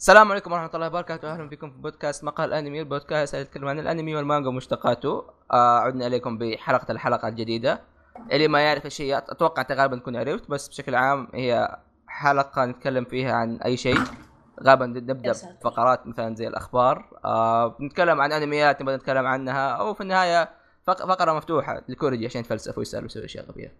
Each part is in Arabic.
السلام عليكم ورحمة الله وبركاته، أهلا بكم في بودكاست مقهى الأنمي، البودكاست اللي يتكلم عن الأنمي والمانجا ومشتقاته، آه عدنا إليكم بحلقة الحلقة الجديدة، اللي ما يعرف الشيء أتوقع غالبا تكون عرفت بس بشكل عام هي حلقة نتكلم فيها عن أي شيء، غالبا نبدأ ساتر. بفقرات مثلا زي الأخبار، آه نتكلم عن أنميات نبغى نتكلم عنها أو في النهاية فق- فقرة مفتوحة لكوريجي عشان يتفلسف ويسأل ويسوي أشياء غبية،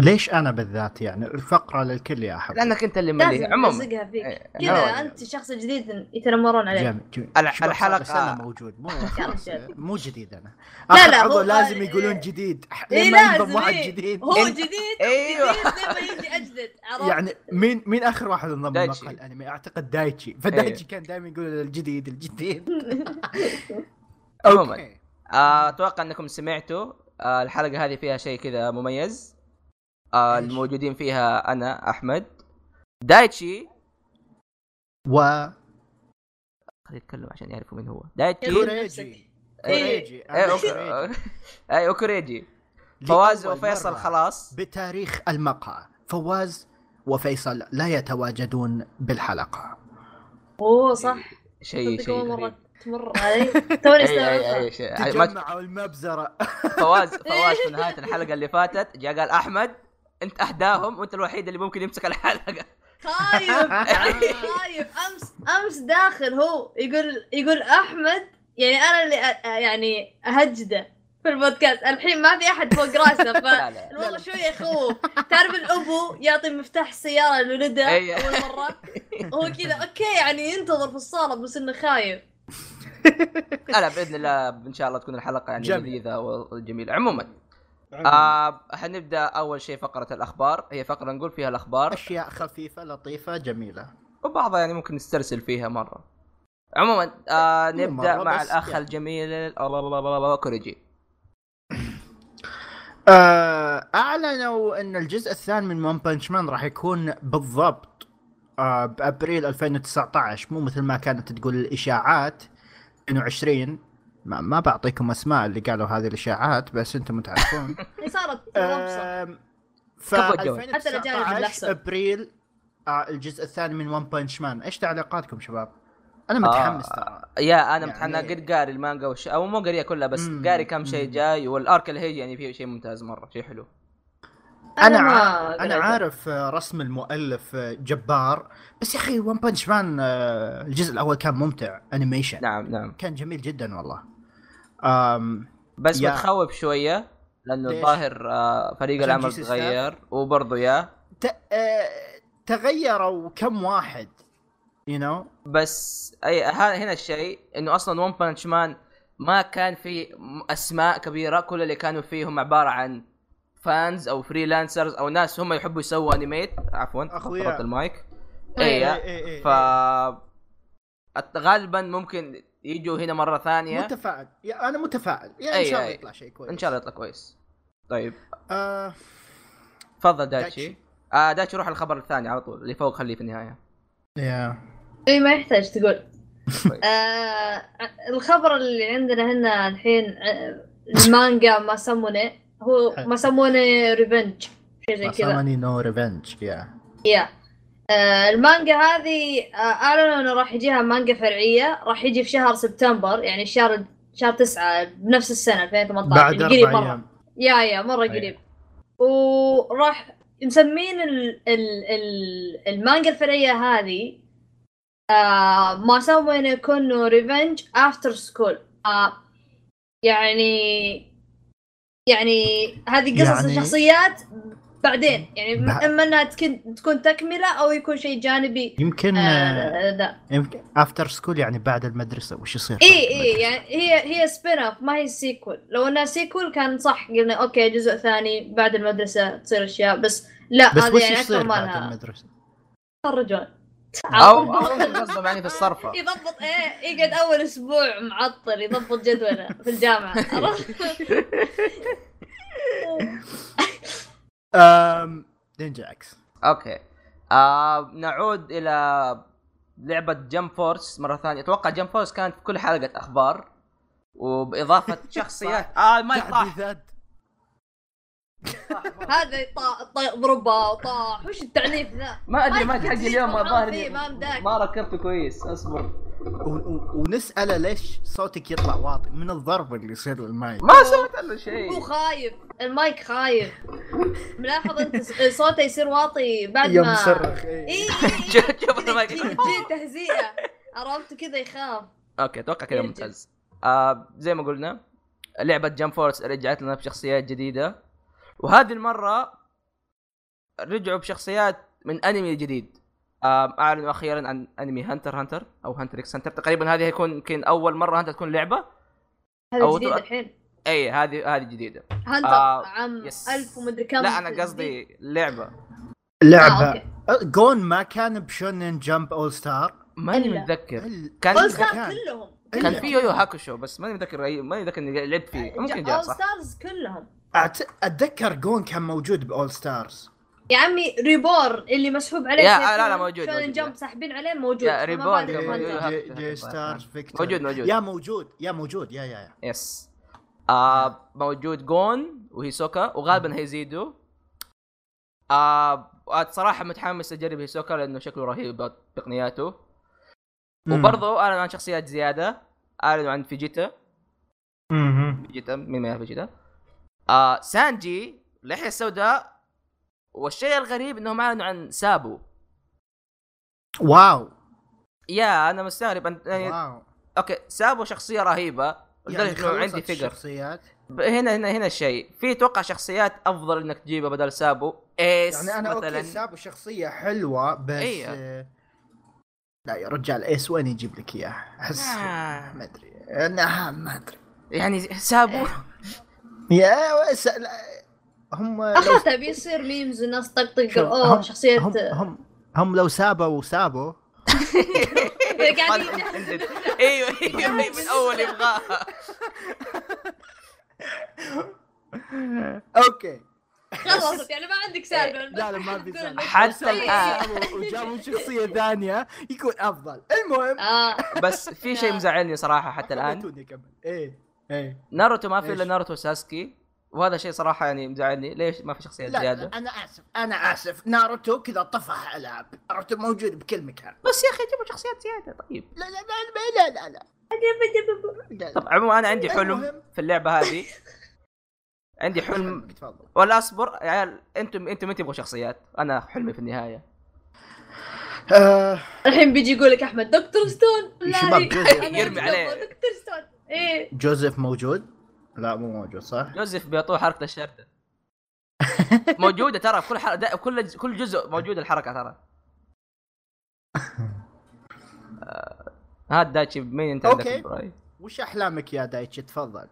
ليش أنا بالذات يعني؟ الفقرة للكل يا احب لأنك أنت اللي ملي لازم عموما. فيك. إيه، كذا. أنت الشخص الجديد يتنمرون عليك. جميل جميل. الح- شباب الحلقة- صار لي سنة موجود مو. مو جديد أنا. لا، لا، هو- لازم يقولون إيه. جديد. اي ليه ما ينضم واحد إيه. جديد. هو جديد. جديد لما يجي أجدد عرفت؟ يعني مين مين آخر واحد انضم. لمقهى الأنمي؟ أعتقد دايتشي. فدايتشي كان دائما يقول الجديد الجديد. عموماً. آه، أتوقع أنكم سمعتوا آه، الحلقة هذه فيها شيء كذا مميز. آه،؟ الموجودين فيها أنا أحمد. دايتشي. و خليه يتكلم عشان يعرفوا مين هو. دايتشي. كوريجي. إيه. كوريجي. كوريجي. اي اوكوريجي فواز وفيصل خلاص. بتاريخ المقهى. فواز وفيصل لا يتواجدون بالحلقة. أوه صح. شيء صدق شيء مرة غريب. تمر علي. توني اي اي اي استوعبتها شيء. ما- تجمعوا المبزرة. فواز فواز في نهاية الحلقة اللي فاتت جاء قال أحمد. انت اهداهم وانت الوحيد اللي ممكن يمسك الحلقة. خايف. خايف. أمس أمس داخل هو يقول يقول أحمد يعني أنا اللي يعني أهجده في البودكاست. الحين ما في أحد فوق راسه والله شوية يخوف تعرف الأبو يعطي مفتاح السيارة لولده. أول مرة؟ هو كذا أوكي يعني ينتظر في الصالة بس إنه خايف. لا لا بإذن الله إن شاء الله تكون الحلقة يعني. لذيذة وجميلة. عموما آه حنبدأ أول شيء فقرة الأخبار. هي فقرة نقول فيها الأخبار. أشياء خفيفة لطيفة جميلة. وبعضها يعني ممكن نسترسل فيها مرة. عموما آه نبدأ مرة مع الأخ يعني. الجميل. الله الله الله الله كوريجي. آه، أعلنوا إن الجزء الثاني من ون بانش مان راح يكون بالضبط آه، بأبريل 2019 مو مثل ما كانت تقول الإشاعات انه 20 ما, ما بعطيكم أسماء اللي قالوا هذه الإشاعات بس أنتم تعرفون هي صارت ف كفو الجوال. حتى الأجانب 2019 بالأحسن. أبريل آه، الجزء الثاني من ون بانش مان إيش تعليقاتكم شباب؟ أنا متحمس ترى آه يا أنا يعني- متحمس قد قاري المانجا وش... أو مو قاريها كلها بس مم. قاري كم شيء. جاي والأرك اللي هيجي يعني فيه شيء ممتاز مرة شيء حلو أنا ما ع... أنا قريته. عارف آه، رسم المؤلف آه، جبار بس يا أخي One Punch Man آه، الجزء الأول كان ممتع animation نعم نعم كان جميل جدا والله أم... بس يا. متخوف شوية لأنه؟ الظاهر آه فريق العمل تغير وبرضه يا ت... آه... تغيروا كم واحد you know? بس أي هنا الشيء إنه أصلا One Punch Man ما كان في أسماء كبيرة كل اللي كانوا فيه هم عبارة عن fans أو freelancers أو ناس هم يحبوا يسووا animate عفوا. خبطت المايك إيه، اي ف أت- غالبا ممكن يجوا هنا مرة ثانية. متفائل يا أنا متفائل يا إن شاء الله. يطلع شيء كويس. إن شاء الله يطلع كويس. طيب. آه... تفضل داتشي داتشي. آه داتشي روح الخبر الثاني على طول اللي فوق خليه في النهاية. يا. إي ما يحتاج تقول. طيب. آه الخبر اللي عندنا هنا الحين آه، المانجا ما سمونه هو ما سمونه ريفنج شيء زي كذا. سامني نو ريفنج يا. يا. آه المانجا هذه آه اعلنوا انه راح يجيها مانجا فرعية. راح يجي في شهر سبتمبر يعني شهر شهر تسعة بنفس السنة 2018 بعد يعني قريب مرة. أيام. يا يا مرة أيوة. قريب. وراح مسمين ال ال ال المانجا الفرعية هذه آه ما سووا إنه يكون revenge after school آه يعني يعني هذه قصص يعني- الشخصيات بعدين يعني بع- اما أنها تكون تكون تكملة أو يكون شيء جانبي يمكن آه... آه ذا يمكن after school يعني بعد المدرسة وش يصير؟ إي إي؟ يعني هي هي spin-off ما هي sequel لو أنها sequel كان صح قلنا أوكي جزء ثاني بعد المدرسة تصير أشياء بس لا بس هذه وش يعني يصير أكثر ما بعد لها المدرسة؟ يتخرجون أو قصدهم يعني في الصرفة. يضبط إيه يقعد أول أسبوع معطل يضبط جدوله في الجامعة عرفت؟ أم... نينجا إكس أوكي. آه نعود إلى لعبة جم فورس مرة ثانية. أتوقع جم فورس كانت في كل حلقة أخبار وبإضافة شخصيات. آه ما يطاح هذا ضربه وطاح وش التعنيف ذا؟ ما أدري حقي تزيد اليوم ما. ما ركبته كويس أصبر. ونسأله ليش صوتك يطلع واطي من الضرب اللي يصير للمايك ما سويت له هو شيء خايف. المايك خايف. ملاحظ أنت صوته يصير واطي بعد يوم ما صرخ. إي. إيه. شوف المايك؟ تهزيئة. عرفت كذا يخاف. أوكي أتوقع كذا. ممتاز. آه زي ما قلنا لعبة Jump Force رجعت لنا بشخصيات جديدة. وهذه المرة رجعوا بشخصيات من أنمي جديد. اعلنوا أخيرا عن أنمي Hunter Hunter أو Hunter x Hunter. تقريبا هذه هيكون يمكن أول مرة Hunter تكون لعبة. هذا أو جديد تو- الحين؟ اي هذه هذه جديدة. Hunter آه، عام yes. 1000 ومدري كم لا أنا. قصدي لعبة. آه، لعبه okay. جون ما كان ب Shonen Jump All Star. ماني. متذكر. كان أول ستار كان. كلهم. كان. في يويو هاكوشو بس ماني متذكر أي- ماني متذكر إني لعبت فيه. ممكن جاء أول صح. ستارز كلهم. أعت- أتذكر جون كان موجود بأول ستارز. يا عمي ريبور اللي مسحوب عليه يا- سيفون، لا، لا، موجود، شونن موجود. جمب ساحبين عليه موجود. يا، ريبور. جي, جي ستارز فيكتور موجود- موجود. يا موجود يا موجود يا يا يا. يس آه موجود جون وهيسوكا وغالبا هيزيدوا آه صراحة متحمس أجرب هيسوكا لأنه شكله رهيب تقنياته وبرضه اعلنوا عن شخصيات زيادة. اعلنوا عن فيجيتا. فيجيتا مين ما يعرف فيجيتا آه سانجي لحية سوداء والشيء الغريب إنهم أعلنوا عن سابو. wow. يا أنا مستغرب. أن- يعني wow. okay سابو شخصية رهيبة. يعني لدرجة إنه عندي figure الشخصيات. ب- هنا هنا هنا الشيء في أتوقع شخصيات أفضل إنك تجيبها بدل سابو. إيس يعني أنا مثلا. أوكي سابو شخصية حلوة بس إيه. آه، لا يا رجال إيس وين يجيب لك اياه؟ أحس آه. ما أدري. أنا ما أدري. يعني سابو. يا س... هم لو بيصير ميمز والناس تطقطق شوف، أوه هم- شخصية هم هم هم لو سابوا وسابوا قاعد أيوه. أيوه من أول يبغاها. okay. خلصت يعني ما عندك سالفة لا لا ما في. إنك حتى. سابوا وجابوا شخصية ثانية يكون أفضل. المهم. آه. بس في شيء مزعلني صراحة حتى الآن. إيه إيه. ناروتو ما في إلا؟ ناروتو ساسكي وهذا شيء صراحة يعني مزعلني. ليش ما في شخصيات لا, زيادة؟ لا أنا آسف أنا آسف. ناروتو كذا طفح ألعاب. ناروتو موجود بكل مكان. بس يا أخي جيبوا شخصيات زيادة طيب. لا لا لا لا لا لا, لا, لا. طب عموما أنا عندي حلم. في اللعبة هذه. عندي حلم. تفضل. ولا أصبر يا عيال أنتم أنتم ما تبغوا شخصيات. أنا حلمي في النهاية. آه. الحين بيجي يقول لك أحمد دكتور ستون يرمي عليه. دكتور ستون. إيه. جوزيف موجود؟ لا مو موجود صح؟ جوزيف بيطول حركة الشرطة. موجودة ترى كل حر... دا- كل كل جزء موجوده الحركة ترى. آه، هات دايتشي مين انت. براي وش أحلامك يا دايتشي؟ تفضل.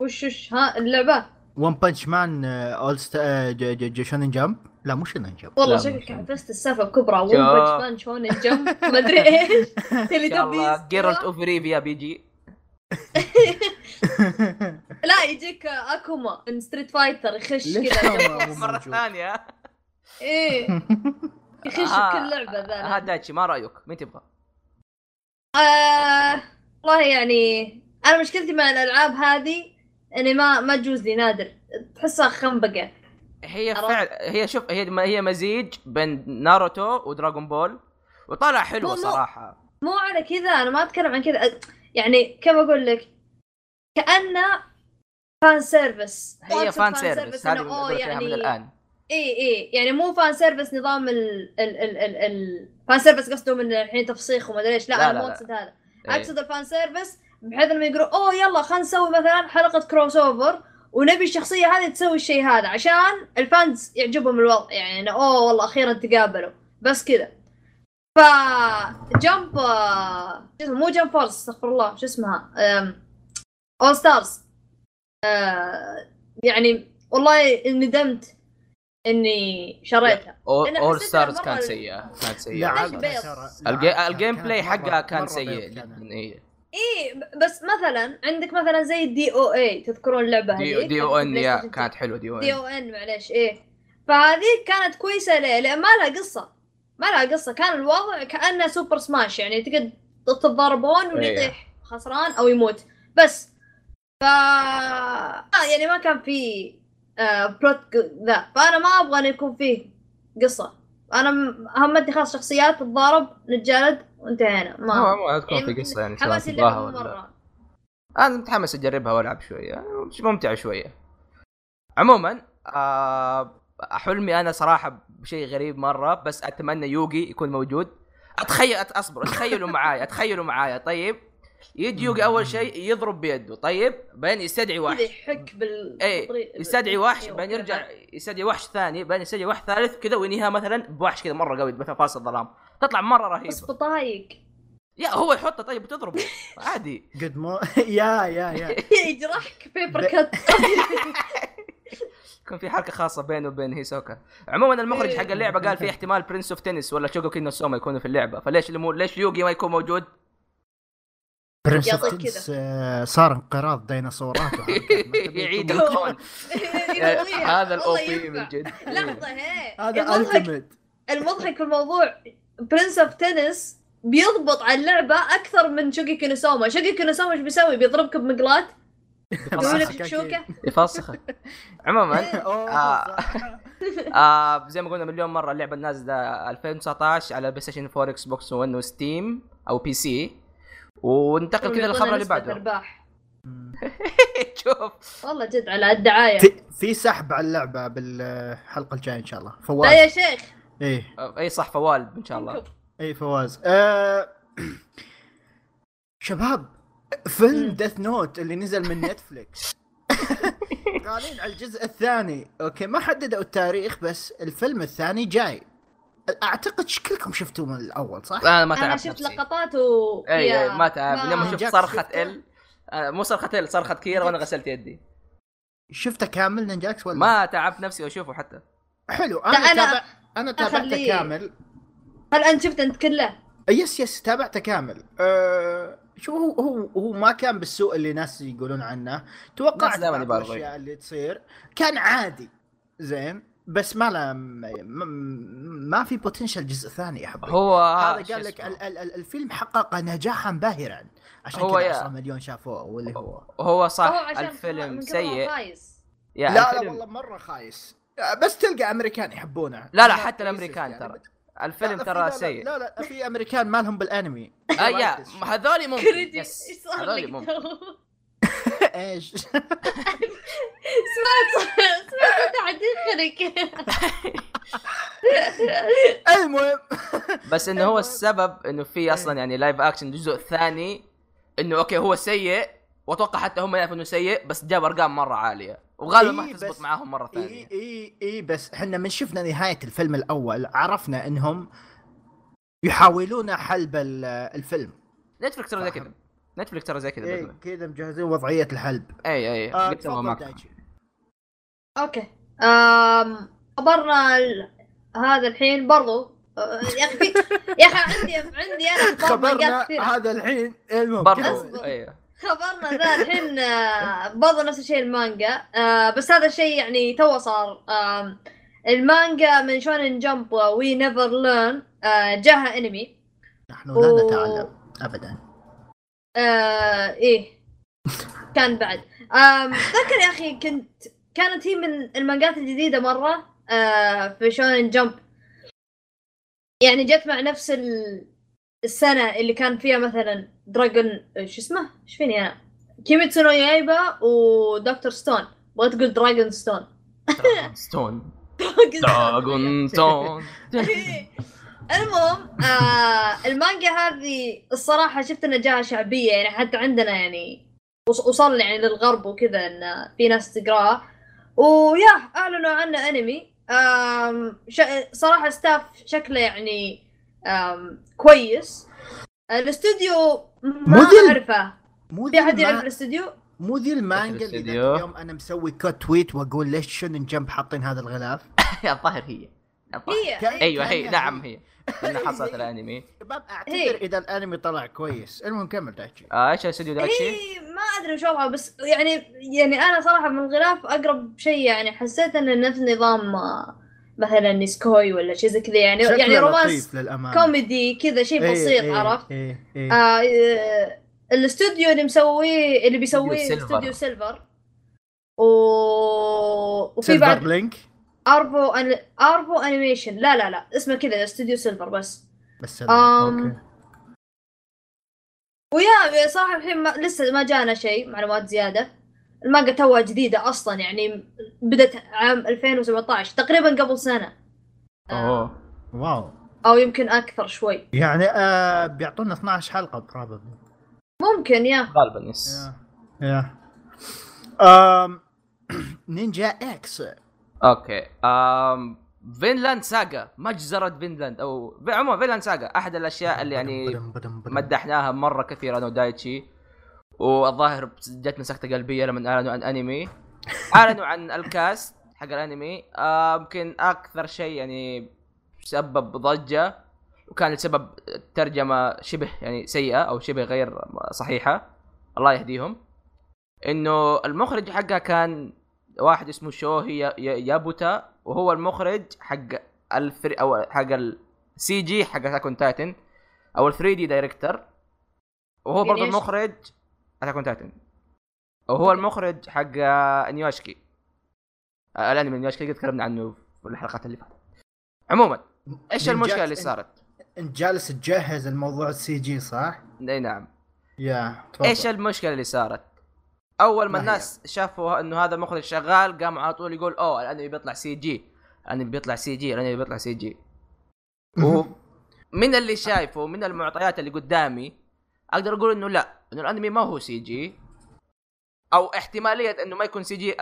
وش وش؟ ها اللعبة؟ One Punch Man all-star Shonen Jump لا مو Shonen Jump والله لا، شكلك مش- عفست السالفة بكبرى. One. Punch Man Shonen Jump ما أدري إيش. الله. دبيز Geralt of Rivia بيجي. لا يجيك أكوما من Street Fighter يخش كذا. مرة موجود؟ إيه. ثانية يخش آه، بكل لعبة ذا. هات دايتشي ما رأيك؟ مين تبغى؟ آه والله يعني أنا مشكلتي مع الألعاب هذه إني ما ما تجوز لي نادر. تحسها خنبقة. هي عرفت؟ فعل هي شوف هي هي مزيج بين ناروتو ودراغون بول. وطالع حلوة مو- مو- صراحة. مو على كذا أنا ما أتكلم عن كذا. يعني كيف أقول لك؟ كأنه fan service هي fan service هذه أوه أقول فيها من يعني الآن. اي اي يعني مو fan service نظام ال ال ال ال, ال fan service قصده من الحين تفسيخ وما أدري إيش. لا, لا، أنا مو. اقصد هذا. اقصد ال fan service بحيث إنهم يقولوا أوه يلا خلينا نسوي مثلا حلقة crossover ونبي الشخصية هذه تسوي الشيء هذا. عشان ال fans يعجبهم الوضع. يعني أوه والله أخيرا تقابلوا. بس كذا. ف Jump آه، شو اسمه مو Jump Force استغفر الله. شو اسمها؟ All Stars يعني والله ندمت إني شريتها. All Stars كانت سيئة كانت سيئة. ال gameplay حقها كان سيء. جدا إيه. إيه بس مثلا عندك مثلا زي DOA تذكرون اللعبة دي, هذيك؟ دي أو ان يا كانت حلوة دي أو دي ان أو ان معليش إيه. فهذه كانت كويسة ليه؟ لأن ما لها قصة. ما لها قصة. كان الوضع كأنه Super Smash يعني تقعد تتضاربون واللي إيه. يطيح خسران أو يموت. بس ف آه يعني ما كان في آه بلوت ق- ذا فأنا ما أبغى إنه يكون فيه قصة. أنا اهمتي خلاص شخصيات تتضارب نتجالد وانتهينا. هو ما ما تكون في قصة يعني حماسي اللعبه مرة. أنا متحمس أجربها وألعب شوية. ممتعة شوية. عموما آه حلمي أنا صراحة بشيء غريب مرة بس أتمنى يوغي يكون موجود. أتخيل أصبر تخيلوا معايا تخيلوا معايا. طيب يجي يوغي أول شيء يضرب بيده. طيب؟ بعدين يستدعي كذا وحش يحك بال بالطريق- يستدعي وحش أيوة، بعدين يرجع. يستدعي وحش ثاني بعدين يستدعي وحش ثالث كذا وينهيها مثلا بوحش كذا مرة قوي مثلا فاصل الظلام تطلع مرة رهيبة. بس بطايق. يا هو يحطه طيب وتضربه عادي. قد مو يا يا يا. يجرحك بيبر كات يكون في حركة خاصة بينه وبين هيسوكا. عموما المخرج. حق اللعبة قال في احتمال Prince of Tennis ولا شوكوغيكي نو سوما يكونوا في اللعبة. فليش. ليش يوغي ما يكون موجود؟ يعطيك of Tennis آه، صار انقراض ديناصورات. الكون هذا ال OP من جد. لحظة هي. هذا المضحك ultimate المضحك في الموضوع Prince of Tennis بيضبط على اللعبة أكثر من شوكوغيكي نو سوما شوكوغيكي نو سوما إيش بيسوي؟ بيضربك لك بشوكه يفسخك. عموما آه. آه زي ما قلنا مليون مرة اللعبة نازلة 2019 على بلاي ستيشن 4 إكس بوكس 1 وستيم أو PC وننتقل كذا للخبر اللي بعده. إرباح. شوف. والله جد على الدعاية. في في سحب على اللعبة بالحلقة الجاية إن شاء الله. لا فواز يا شيخ. إيه. أي صح فوال إن شاء الله. اي فواز. آه... شباب فيلم. Death Note اللي نزل من Netflix قالين على الجزء الثاني. okay ما حددوا التاريخ بس الفيلم الثاني جاي. أعتقد كلكم شفتوه من الأول صح؟ أنا ما أنا تعبت شفت نفسي. لقطات و اي اي ما تعب لما شفت شفته؟ إل. آه، مو صرخة إل صرخة كيرا وأنا غسلت يدي. شفته كامل نينجاكس ولا؟ ما تعبت نفسي واشوفه حتى. حلو لا، أنا أنا تابع أنا تابعته أخليه. كامل. هل أنت شفت أنت كله؟ yes yes تابعته كامل. أه شو هو هو هو ما كان بالسوء اللي ناس يقولون عنه. توقعت. الأشياء اللي تصير. كان عادي. زين؟ بس ما له ما, ما في potential جزء ثاني يا حبيبي هو هذا قال لك؟ ال ال ال الفيلم حقق نجاحا باهرا. عشان هو كذا أصلا مليون شافوه واللي هو. هو هو صح عشان من الفيلم سيء. خايس. يا لا لا الفيلم والله مرة خايس. بس تلقى أمريكان يحبونه. لا لا حتى الأمريكان يعني. ترى. لا، الفيلم في- ترى لا، لا، سيء. لا لا في أمريكان مالهم بالأنمي. آه يا هذول ممكن. yes هذول ممكن؟ إيش؟ سمعت سمعت يخرك المهم. بس إنه هو السبب إنه في أصلا يعني live action الجزء الثاني إنه okay هو سيء وأتوقع حتى هم يعرفوا إنه سيء بس جاب أرقام مرة عالية. وغالبا ما إيه، حتزبط بس- معاهم مرة اي ثانية. اي اي بس إحنا من شفنا نهاية الفيلم الأول عرفنا إنهم يحاولون حلب ال- الفيلم. Netflix ترى. كذا. Netflix ترى زي كذا اي كذا مجهزين وضعية الحلب. اي اي آه ما دايتشي okay. أم... خبرنا ال... هذا الحين برضو. أه، يا أخي يا أخي عندي عندي أنا خبرنا هذا الحين. المهم برضو. أيوه خبرنا ذا الحين آه، برضو نفس الشيء المانجا. آه، بس هذا الشيء يعني تو صار. آم، المانجا من Shonen Jump We Never Learn جاها انمي نحن لا نتعلم ابدا. آه إيه. كان بعد. ذكر يا أخي كنت كانت هي من المانجات الجديدة مرة آه في Shonen Jump يعني جت مع نفس ال- السنة اللي كان فيها مثلا dragon شو اسمه؟ إيش فيني أنا؟ كيميتسو نو يايبا و Dr. Stone بغيت تقول dragon stone dragon stone dragon stone المهم آه المانجا هذه الصراحة شفت إنها جاها شعبية يعني حتى عندنا يعني وص- وصل يعني للغرب وكذا إن في ناس تقراها ويا أعلنوا عنه أنمي. صراحة staff شكله يعني كويس الأستوديو ما أعرفه مو في ذي أحد يعرف. الأستوديو؟ مو ذي المانجا اللي. اليوم أنا مسوي quote tweet وأقول ليش شنن جنب حاطين هذا الغلاف يا الظاهر هي الظاهر. هي. أيوه هي نعم هي من حصلت الأنمي شباب أعتذر إيه. إذا الأنمي طلع كويس المهم كمل دايتشي آه، إيش الاستوديو دايتشي؟ هي ما أدري وش وضعها بس يعني يعني أنا صراحة من الغلاف أقرب شيء يعني حسيت انه نفس نظام آه، مثلا نيسكوي ولا شيء زي كذا يعني يعني romance كوميدي كذا شيء إيه، بسيط إيه، عرفت إيه إيه. آه آه، الاستوديو اللي مسويه اللي بيسويه استوديو Silver. استوديو Silver و... وفي Silver بعد Link ارفو أن... ارفو animation لا لا لا. اسمه كذا استوديو Silver بس. بس أم. Okay. و yeah صراحة الحين ما... لسه ما جانا شيء معلومات زيادة. المانجا توها جديدة أصلا يعني بدت عام 2017 تقريبا قبل سنة. آه، أوه. Wow. أو يمكن أكثر شوي. يعني آه بيعطونا 12 حلقة بروبلي ممكن يا. غالبا يس يا. يا. آم، نينجا إكس okay. آم فينلاند ساغا مجزرة فينلاند أو عموما فينلاند ساغا أحد الأشياء اللي يعني. مدحناها مرة كثير أنا ودايتشي والظاهر جتنا سكته قلبية لما أعلنوا عن أنمي. أعلنوا عن ال cast حق الأنمي. آه، يمكن أكثر شيء يعني سبب ضجة وكان السبب ترجمة شبه يعني سيئة أو شبه غير صحيحة الله يهديهم إنه المخرج حقها كان واحد اسمه شوهي يا- يا- يابوتا وهو المخرج حق الفري أو حق ال CG حق Attack on Titan أو ال 3D director وهو يعني برضه؟ المخرج Attack on Titan وهو المخرج حق إنياشكي آه، الأنمي إنياشكي قد تكلمنا عنه في الحلقات اللي فاتت عموما إيش المشكلة اللي صارت؟ انت جالس تجهز الموضوع ال CG صح؟ إي نعم yeah تفضل إيش المشكلة اللي صارت؟ أول ما ما هي؟ الناس شافوا إنه هذا مخرج شغال قام على طول يقول أوه الأنمي بيطلع سي جي الأنمي بيطلع سي جي الأنمي بيطلع سي جي من اللي شايفه من المعطيات اللي قدامي أقدر أقول إنه لا إنه الأنمي ما هو CG أو احتمالية إنه ما يكون CG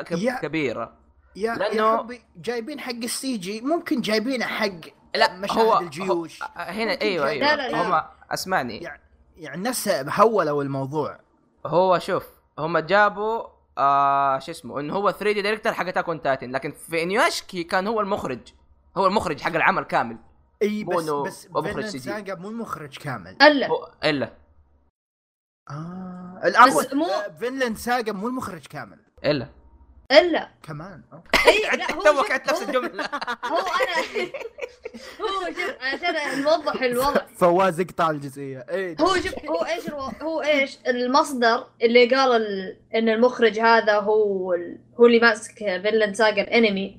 كبيرة. Yeah لأنه- يا حبي جايبين حق ال CG ممكن جايبينه حق لا مشاهد هو الجيوش. هو هنا ممكن أيوه أيوه لا، لا، لا. هم أسمعني. يعني يعني الناس حولوا الموضوع هو شوف هم جابوا آه شو اسمه إنه هو 3D director حق Attack Titan لكن في إنياشكي كان هو المخرج. هو المخرج حق العمل كامل. إي بس بس مخرج فينلاند CG. ساغا مو المخرج كامل. إلا. إلا. آه العفو بس مو- آه، فينلاند ساغا مو المخرج كامل. إلا. إلا. كمان. اي لا هو توك عدت نفس هو- الجملة. هو أنا هو شوف عشان نوضح الوضع فواز اقطع الجزئية. اي هو شوف هو إيش ألو... هو إيش المصدر اللي قال ال... إن المخرج هذا هو ال... هو اللي ماسك فينلاند ساغا الأنمي.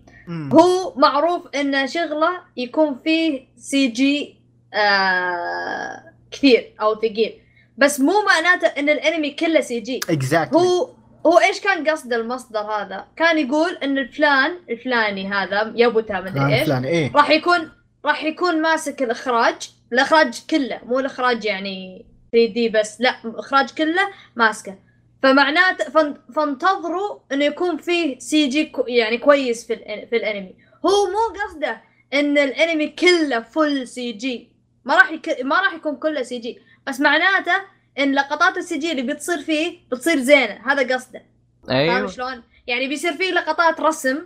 هو معروف ان شغلة يكون فيه CG آه... كثير أو ثقيل. بس مو معناته إن الأنمي كله CG exactly هو هو إيش كان قصد المصدر هذا؟ كان يقول إن الفلان الفلاني هذا يبوتا مدري إيش؟ إيه. راح يكون راح يكون ماسك الإخراج الإخراج كله مو الإخراج يعني 3D بس لا الإخراج كله ماسكه. فمعناته فان- فانتظروا إنه يكون فيه CG كو يعني كويس في في الأنمي. هو مو قصده إن الأنمي كله full CG. ما راح يك... ما راح يكون كله CG. بس معناته إن لقطات ال CG اللي بتصير فيه بتصير زينة هذا قصده فاهم أيوه شلون؟ يعني بيصير فيه لقطات رسم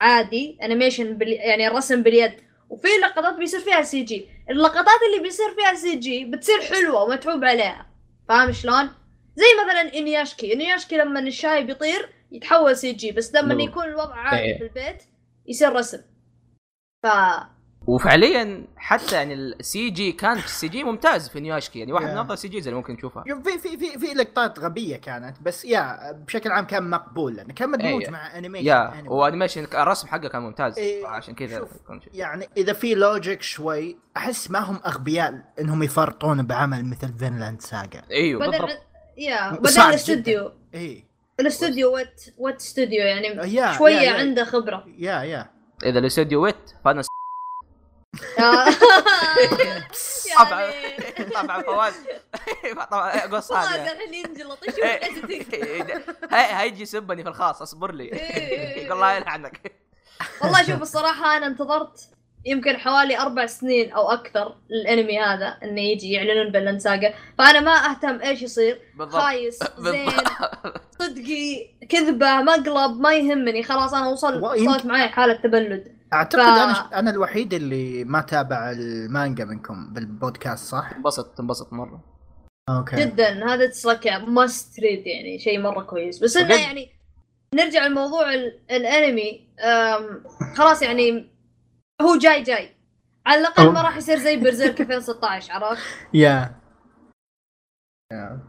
عادي animation بال... يعني الرسم باليد وفي لقطات بيصير فيها CG اللقطات اللي بيصير فيها CG بتصير حلوة ومتعوب عليها فاهم شلون؟ زي مثلا إنياشكي إنياشكي لما الشاي بيطير يتحول CG بس لما. يكون الوضع عادي إيه. في البيت يصير رسم ف وفعليا حتى يعني ال CG كان CG ممتاز في إنياشكي يعني واحد Yeah. من افضل CGs اللي ممكن تشوفها في في في في لقطات غبية كانت بس yeah بشكل عام كان مقبول لأنه كان مدموج إيه. مع animation يا أنمي. و animation الرسم حقه كان ممتاز إيه، عشان كذا. يعني إذا في logic شوي أحس ما هم أغبياء إنهم يفرطون بعمل مثل فينلاند ساغا إيوه بالضبط yeah جداً. الاستوديو اي الاستوديو وات وات استوديو يعني شوية. عنده خبرة يا يا إذا الاستوديو ويت فانا. طبعا. يعني. طبعا فواز. طبعا قص فواز هذا ينجلط إيش إيه. هو هي هيجي يسبني في الخاص اصبر لي. إيه. يقول الله يلعنك. والله شوف الصراحة أنا انتظرت يمكن حوالي أربع سنين أو أكثر الأنمي هذا إنه يجي يعلنون بلن ساقة فأنا ما أهتم إيش يصير. بالضبط. خايس زين بالضبط. صدقي كذبة مقلب ما يهمني. خلاص أنا وصل وصلت معي حالة تبلد. أعتقد ف- أنا أنا الوحيد اللي ما تابع المانجا منكم بالبودكاست صح؟ انبسط انبسط مرة. Okay. جدا. هذا تسلك must read يعني شيء مرة كويس. بس إنه بجد؟ يعني نرجع لموضوع ال- الأنمي. أم، خلاص يعني هو جاي جاي. على الأقل ما راح يصير زي برزيرك 2016 عرفت؟ يا يا.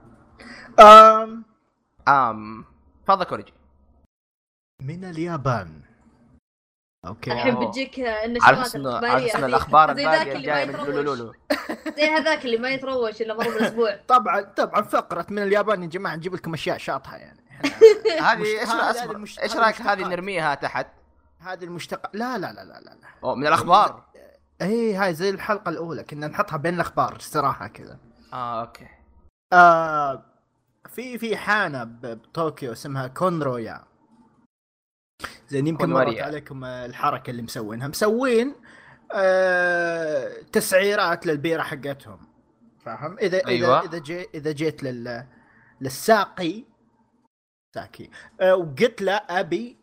أم. أم تفضل كوريجي. من اليابان. أوكي. الحين. بتجيك النشرات الاخباريه على. الإخبار زي ذاك الباقيه اللي جاية ما من يتروش. لولولو زي هذاك اللي ما يتروش الا مره بالاسبوع طبعا طبعا فقرة من اليابان يا جماعة نجيب لكم أشياء شاطحة يعني. هذه إيش إيش رأيك هذه. نرميها تحت هذه المشتق لا لا لا لا لا. أو من الأخبار. اي هاي زي الحلقة الأولى كنا نحطها بين الأخبار استراحه كذا. آه أوكي. آه في في حانة ب- بطوكيو اسمها كونرويا. زين يمكن مرت. عليكم الحركة اللي مسوينها. مسوين آه تسعيرات للبيرة حقتهم. فاهم؟ إذا أيوة. إذا اذا جي إذا جيت لل للساقي ساكي آه وقلت له أبي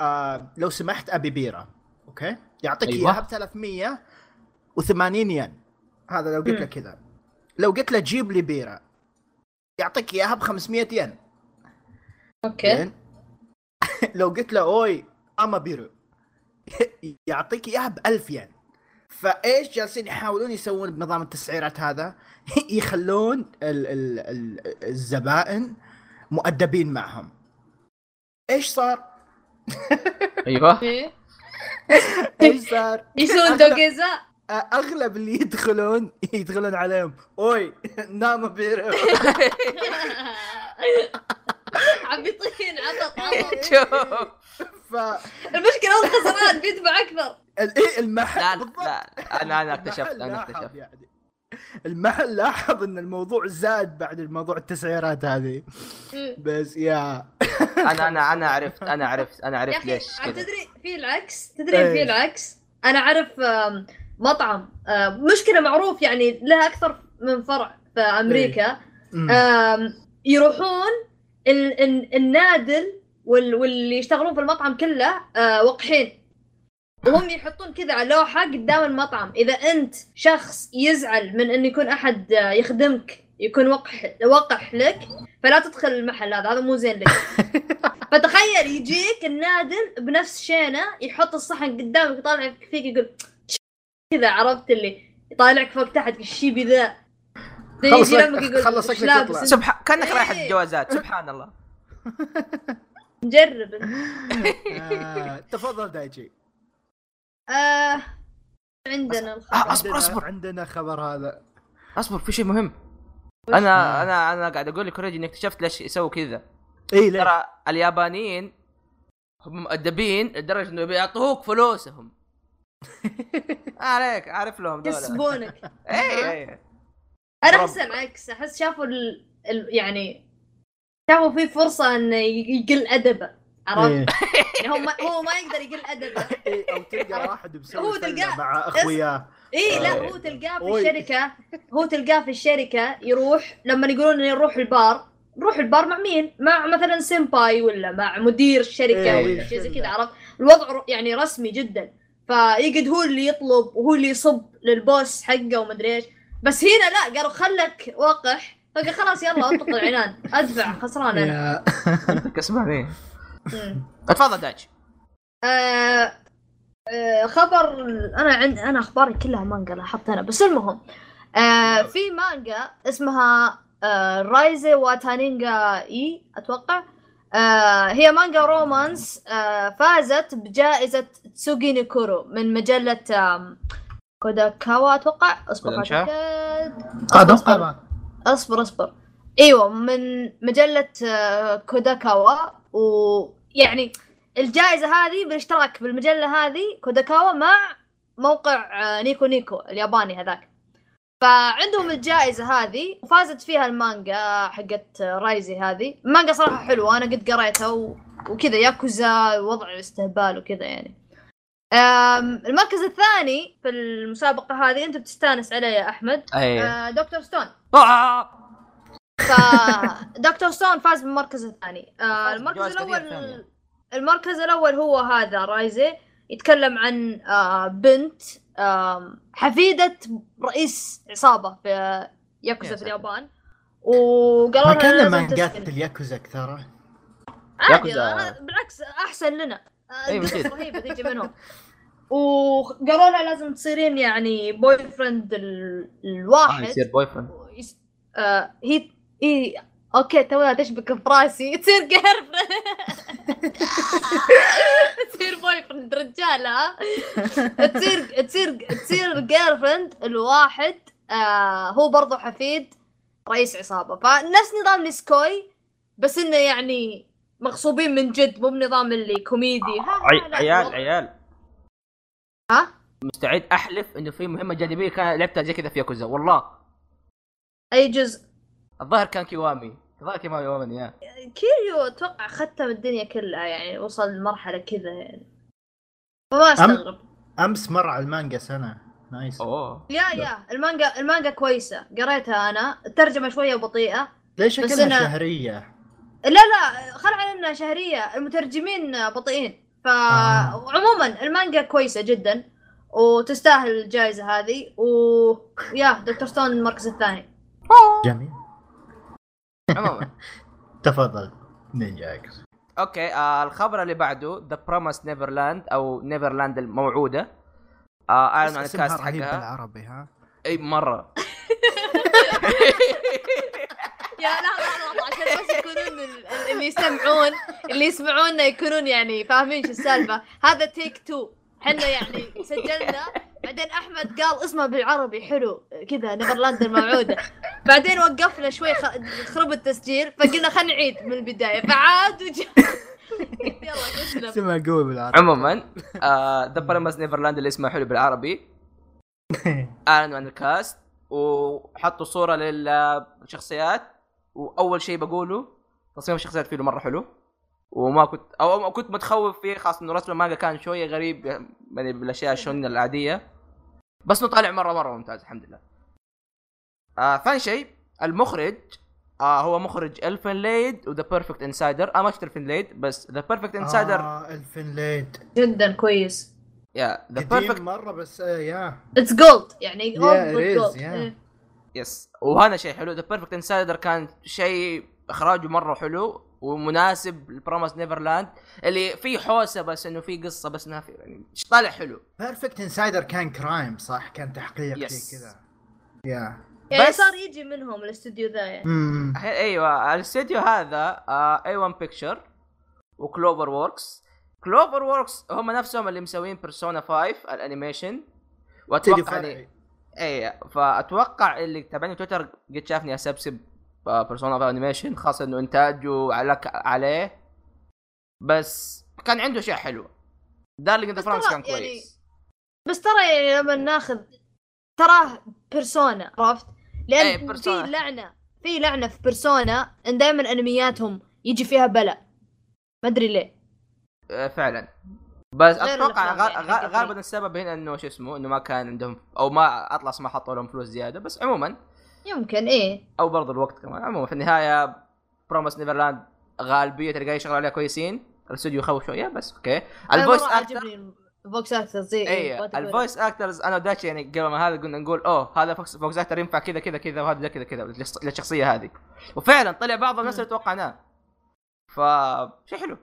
آه لو سمحت أبي بيرة. أوكي؟ يعطيك أيوة. إياها ب 380 ين. هذا لو قلت له. كذا. لو قلت له جيب لي بيرة يعطيك إياها ب 500 ين. أوكي. زين؟ لو قلت له أوي أما بيرو. يعطيك إياها ب 1000 ين. فإيش جالسين يحاولون يسوون بنظام التسعيرات هذا؟ يخلون ال ال ال الزبائن مؤدبين معهم. إيش صار؟ أيوه. إيه. إيش صار؟ يسوون أغلب- دوغيزا؟ أغلب اللي يدخلون يدخلون عليهم. أوي نام بيرو. عبيطين عبط عبط. شوف. ف المشكلة الخسران بيدفع أكثر. ال- إيه المحل لا. لا أنا أنا اكتشفت أنا لاحظ اكتشفت. يعني. المحل لاحظ إن الموضوع زاد بعد الموضوع التسعيرات هذه. بس يا. أنا أنا أنا عرفت أنا عرفت أنا عرفت ليش عم تدري في العكس؟ تدري إيه. في العكس؟ أنا أعرف مطعم آم، مشكلة معروف يعني لها أكثر من فرع في أمريكا. آم، يروحون النادل وال- واللي يشتغلون في المطعم كله آه، وقحين وهم يحطون كذا على لوحه قدام المطعم. إذا أنت شخص يزعل من إن يكون أحد آه، يخدمك يكون وقح وقح لك فلا تدخل المحل هذا. هذا مو زين لك. فتخيل يجيك النادل بنفس شينه يحط الصحن قدامك يطالع فيك يقول كذا عرفت اللي؟ يطالعك فوق تحت الشيبي ذا؟ خلص لك- خلص كأنك إيه. رايحه الجوازات سبحان الله. نجرب. آه، تفضل دايجي. آه عندنا آه، الخبر. أصبر، عندنا- أصبر. عندنا خبر هذا. أصبر في شيء مهم. آه. أنا أنا أنا قاعد أقول لك already اني اكتشفت ليش يسووا كذا. اي؟ ترى اليابانيين هم مؤدبين لدرجة إنه بيعطوك فلوسهم. عليك عارف لهم دول يسبونك. اي اي أنا. أحس العكس أحس شافوا ال... ال... يعني شافوا في فرصة إنه يقل أدبه عرفت؟ إيه. يعني هو ما هو ما يقدر يقل أدبه إيه، أو تلقى واحد هو مسوي مع أخوياه اي لا إيه. هو تلقاه في. الشركة هو تلقاه في الشركة يروح لما يقولون إنه يروح البار نروح البار مع مين؟ مع مثلا senpai ولا مع مدير الشركة ولا شيء زي كذا. عرفت؟ الوضع يعني رسمي جدا فيقعد هو اللي يطلب وهو اللي يصب لل boss حقه ومدري إيش بس هنا لا قالوا خلك وقح. فقال خلاص يلا اطلق العنان. أدفع خسران أنا. يا- اسمعني مم. تفضل داج. آه آه خبر أنا عند أنا أخباري كلها مانجا لاحظت أنا. بس المهم آه في مانجا اسمها رايزي واتانينجا إي أتوقع. هي مانجا romance فازت بجائزة تسوغي نيكورو من مجلة كوداكاوا أتوقع. أصبر. قادم أصبر، قادم أصبر. أصبر إيوه من مجلة آه، كوداكاوا. ويعني الجائزة هذه بالاشتراك بالمجلة هذه كوداكاوا مع موقع آه، نيكو نيكو الياباني هذاك. فعندهم الجائزة هذه وفازت فيها المانجا حقت آه، رايزي هذه. المانجا صراحة حلوة أنا قد قريتها و... وكذا ياكوزا وضع استهبال وكذا يعني. المركز الثاني في المسابقة هذه أنت بتستانس عليه يا أحمد أي آه، دكتور ستون آه. فدكتور ستون فاز بالمركز الثاني آه المركز ثانية. المركز الأول هو هذا رايزي يتكلم عن بنت حفيدة رئيس عصابة في يا ياكوزا في. اليابان وقالوا ما لها كان مانجات تسكن. الياكوزا أكثر عادي ياكوزا. بالعكس أحسن لنا آه، أي قصص مفيد. رهيبة تجي منهم وقالوا لها لازم تصيرين يعني boyfriend آه، الواحد. يصير boyfriend آه هي هي أوكي توها تشبك في راسي. تصير gir تصير boyfriend رجال ها تصير تصير تصير girlfriend الواحد آه هو برضه حفيد رئيس عصابة. فنفس نظام نسكوي بس إنه يعني مغصوبين من جد مو بنظام اللي كوميدي. عيال. عيال. ها؟ مستعد أحلف إنه في مهمة جانبيه كان لعبتها زي كذا في ياكوزا والله. أي جزء؟ الظاهر كان كيوامي الظاهر كيوامي يومني يا. كيريو أتوقع ختم الدنيا كلها يعني وصل لمرحلة كذا يعني. فما أستغرب. أمس مر على المانجا سنة nice. أوه. يا يا. المانجا المانجا كويسة قريتها أنا. الترجمة شوية بطيئة ليش شكلها أنا- شهرية؟ لا لا خل على إنها شهرية المترجمين بطيئين. ف آه. عموما المانجا كويسة جدا وتستاهل الجائزه هذه. و يا دكتور ستون المركز الثاني. جميل. عموما. تفضل نينجا أكس. أوكي آه الخبر اللي بعده The Promised Neverland أو Neverland الموعودة. آه اعلنوا عن ال cast حقها. بالعربي ها؟ إي مرة. يا لحظه لحظه عشان بس يكونون ال- ال- اللي يسمعون اللي يسمعونا يكونون يعني فاهمين شو السالفة. هذا take two إحنا يعني سجلنا بعدين أحمد قال اسمه بالعربي حلو كذا Neverland الموعوده بعدين وقفنا شوي خ- خرب التسجيل فقلنا خلينا نعيد من البداية. فعاد وجا يلا اسلم اسمها قوي بالعربي. عموما The Promised Neverland اللي اسمه حلو بالعربي. اعلنوا عن ال cast وحطوا صورة للشخصيات. وأول شيء بقوله تصميم الشخصيات فيه مرة حلو. وما كنت أو أو كنت متخوف فيه خاصة إنه رسم المانجا كان شوية غريب يعني بالأشياء الشونين العادية. بس إنه طالع مره مرة ممتاز الحمد لله. آه ثاني شيء المخرج آه هو مخرج Elfen Lied و The Perfect Insider أنا ما شفت Elfen Lied بس The Perfect Insider آه Elfen Lied جدا كويس. yeah The Perfect مرة بس آه yeah it's gold يعني Yeah, yes. وهذا شيء حلو. The Perfect Insider كان شيء إخراجه مرة حلو ومناسب ل Promised Neverland اللي فيه حوسة بس إنه فيه قصة بس إنها في يعني طالع حلو. بيرفكت انسايدر كان كرايم صح؟ كان تحقيق Yes. زي كذا. يا يعني بس- صار يجي منهم الاستوديو ذا يعني. مم. الحين أيوه. الاستديو هذا A-1 Pictures و CloverWorks CloverWorks هم نفسهم اللي مسوين Persona 5 ال animation. وأتوقع. يعني اي فأتوقع اللي تابعني تويتر قد شافني أسبسب Persona 5 animation خاصة إنه إنتاجه علك عليه. بس كان عنده أشياء حلوة. Darling in the Franxx كان يعني كويس. بس ترى يعني لما ناخذ تراه Persona عرفت؟ لأن إيه، في. لعنة في لعنة في Persona إن دائما أنمياتهم يجي فيها بلاء. ما أدري ليه. آه، فعلا. بس أتوقع يعني غالبا مين. السبب هنا إنه شو اسمه إنه ما كان عندهم أو ما Atlus ما حطوا لهم فلوس زيادة بس عموما يمكن إيه. أو برضو الوقت كمان. عموما في النهاية Promised Neverland غالبية تلقاه يشتغل عليها كويسين الاستوديو يخوف شوية بس okay. ال voice أنا مرة actor عاجبني ال voice actor زي اي ما تقول. الفويس اكترز أنا وداتشي يعني قبل ما هذا قلنا نقول أوه هذا voice voice actor ينفع كذا كذا كذا وهذا ده كذا كذا للشخص- للشخصية هذه. وفعلا طلع بعضهم نفس اللي توقعناه. ف شيء حلو.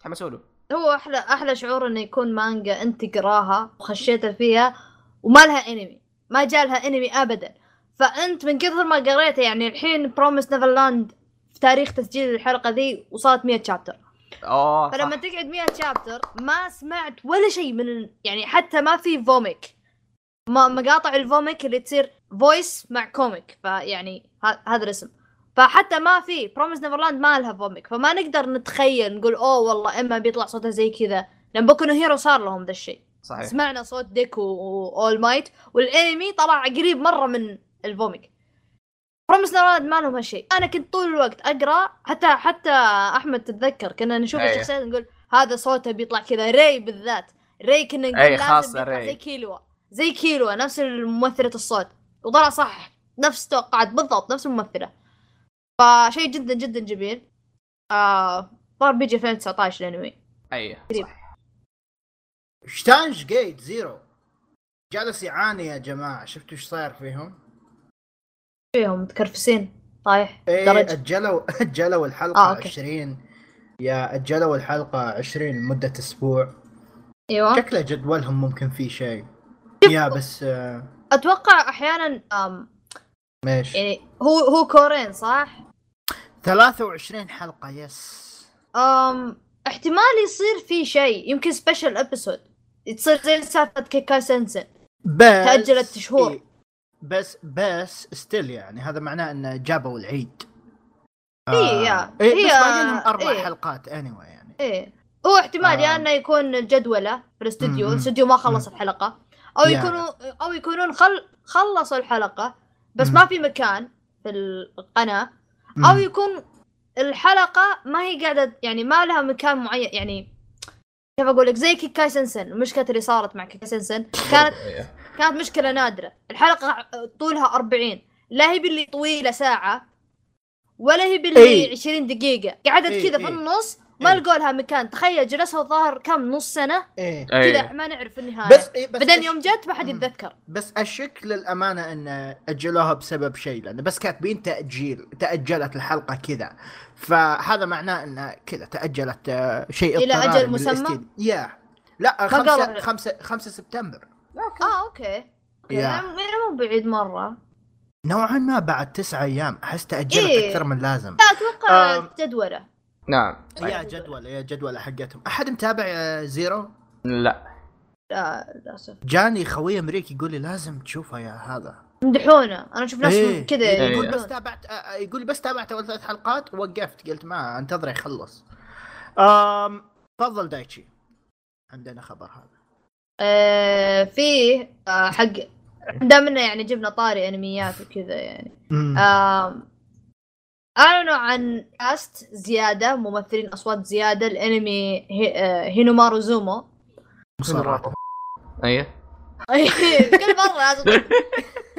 تحمسوا له. هو أحلى أحلى شعور إنه يكون مانجا أنت تقراها وخشيت فيها وما لها انمي ما جالها انمي ابدا. فأنت من كثر ما قريتها يعني الحين Promised Neverland في تاريخ تسجيل الحلقة ذي وصلت 100 شابتر اوه فلما صح. تقعد 100 chapter ما سمعت ولا شيء من ال- يعني حتى ما في vomic ما مقاطع ال vomic اللي تصير voice مع comic فيعني هذا الاسم. فحتى ما في Promised Neverland ما لها vomic فما نقدر نتخيل نقول أوه والله إما بيطلع صوته زي كذا. لأن Boku Hero صار لهم ذا الشيء. صحيح. سمعنا صوت Deku و All Might والانمي طلع قريب مرة من ال vomic Promised Neverland ما لهم هالشيء. أنا كنت طول الوقت أقرأ حتى حتى أحمد تتذكر كنا نشوف أيه. الشخصيات نقول هذا صوته بيطلع كذا. ري بالذات. ري كنا نقول أي خاصة ري. زي كيلوا. زي كيلوا نفس ممثلة الصوت. وطلع صح نفس توقعت بالضبط نفس الممثلة. فشيء جدا جدا جميل. آه صار بيجي 2019 الانمي أي قريب. صح Steins;Gate Zero. جالس يعاني يا جماعة. شفتوا إيش صاير فيهم؟ فيهم متكرفسين. طايح إيه درج أجلوا أجلوا الحلقة آه، أوكي. 20 yeah أجلوا الحلقة 20 لمدة أسبوع. أيوه. شكله جدولهم ممكن فيه شيء. yeah بس آه، أتوقع أحيانا آم ماشي يعني هو هو كورين صح؟ 23 حلقة yes أم احتمال يصير في شيء يمكن special episode تصير زي سالفة كيكاي سنسن بس تأجلت شهور. إيه، بس بس still يعني هذا معناه انه جابوا العيد إيه، yeah. إيه هي- بس باقي لهم أربع إيه. حلقات anyway يعني إيه هو احتمال yeah آه. إنه يكون الجدولة في الاستوديو مم. الاستوديو ما خلص الحلقة أو yeah. يكونوا أو يكونون خل خلصوا الحلقة بس مم. ما في مكان في القناة أو. يكون الحلقة ما هي قاعدة يعني ما لها مكان معين يعني كيف أقول لك زي كيكاي سنسن المشكلة اللي صارت مع كيكاي سنسن كانت كانت مشكلة نادرة الحلقة طولها 40 لا هي باللي طويلة ساعة ولا هي باللي إيه. 20 دقيقة قعدت إيه، كذا في إيه. النص ما إيه. لقوا لها مكان تخيل جلسوا الظاهر كم نص سنة إيه كذا ما نعرف النهاية بس إيه بس بعدين يوم جت ما حد. يتذكر بس اشك للأمانة إن أجلوها بسبب شيء لأن بس كاتبين تأجيل تأجلت الحلقة كذا فهذا معناه إن كذا تأجلت آه، شيء أجل من مسمى؟ yeah لا قالوا. خمسة خمسة خمسة سبتمبر آه okay okay yeah. يعني مو بعيد مرة نوعا ما بعد تسعة أيام أحس تاجلت إيه. أكثر من لازم لا أتوقع آه. نعم. yeah جدول yeah جدول حقتهم. أحد متابع آه، Zero؟ لا. لا للأسف. جاني خوي أمريكي يقول لي لازم تشوفها yeah هذا. يمدحونه أنا أشوف ناس إيه. كذا إيه. يقول. بس تابعت آه، آه، يقول بس تابعت أول ثلاث حلقات ووقفت. قلت ما انتظر يخلص. آم تفضل دايتشي. عندنا خبر هذا. آه في آه حق دامنا يعني جبنا طاري أنميات وكذا يعني. آم، اعلنوا عن كاست زيادة ممثلين أصوات زيادة الأنمي هي آه هينومارو زومو. صراحة إيه كل مرة لازم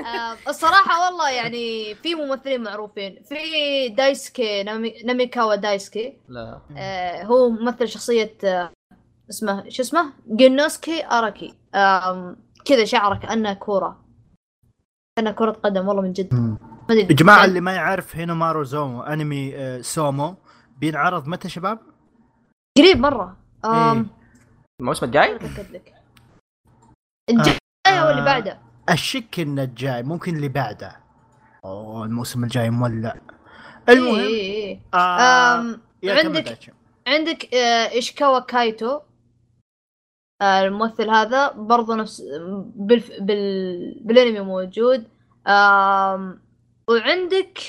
آه، الصراحة والله يعني في ممثلين معروفين. في دايسكي نامي ناميكاوا دايسكي. لا. آه، هو ممثل شخصية آه، اسمه شو اسمه؟ جينوسكي أراكي. كذا شعره كأنه كورة. كأنه كرة قدم والله من جد. جماعة اللي ما يعرف هينومارو زومو أنمي آه، سومو بينعرض متى شباب؟ قريب مرة إيه. الموسم الجاي؟ الجاي أو اللي آه. بعده أشك إنه الجاي ممكن اللي بعده أوه الموسم الجاي مولع المهم اي اي آه آم، عندك. عندك آه، كايتو آه، الممثل هذا برضو نفس بالف... بال... بالأنمي موجود آم... وعندك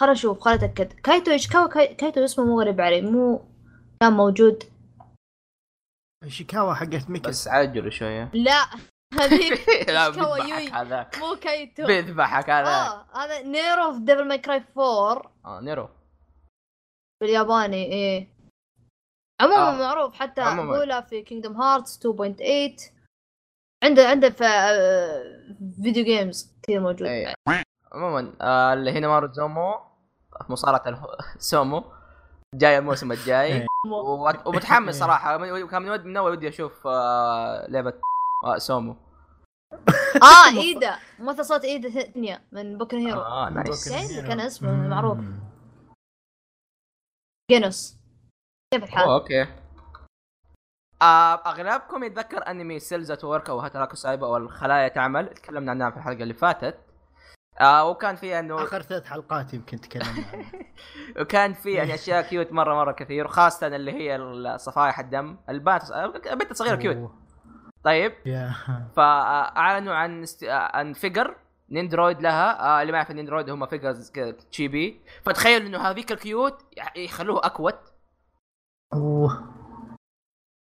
خلنا نشوف خلنا أتأكد. كايتو ايشكاوا كاي... كايتو اسمه مو غريب علي مو كان موجود. شيكاوا حقت ميكا بس عجلوا شوية. لا هذيك لا إيشكاوا بيذبحك يوي. هذاك. مو كايتو. بيذبحك هذاك. آه هذا نيرو في Devil May Cry 4 آه نيرو بالياباني إيه. عموما آه. معروف حتى عموماً. اقولها في Kingdom Hearts 2.8 عنده عنده في آه، video games كثير موجود. إيه. عموما آه، اللي هينومارو زومو مصارعة سومو جاي الموسم الجاي. إيه. ومتحمس صراحة. من- كان من من أول ودي أشوف آه، لعبة آه، سومو آه إيدا. ممثل. صوت إيدا ثانية من بوكو نو هيرو آه nice. كان اسمه معروف. جينوس كيف الحال؟ okay. آه، أغلبكم يتذكر أنمي Cells at Work أو هاتاراكو سايبو أو الخلايا تعمل. تكلمنا عنها في الحلقة اللي فاتت. آه وكان في انه آخر ثلاث حلقات يمكن تكلمنا عنها. وكان في يعني أشياء cute مرة مرة كثير وخاصة اللي هي صفائح الدم البنت البنت الصغيرة cute. طيب. فأعلنوا عن است... عن figure Nendoroid لها. آه اللي ما يعرف ال Nendoroid هم figures chibi. فتخيل إنه هذيك ال cute يخلوه أ cute. أوه.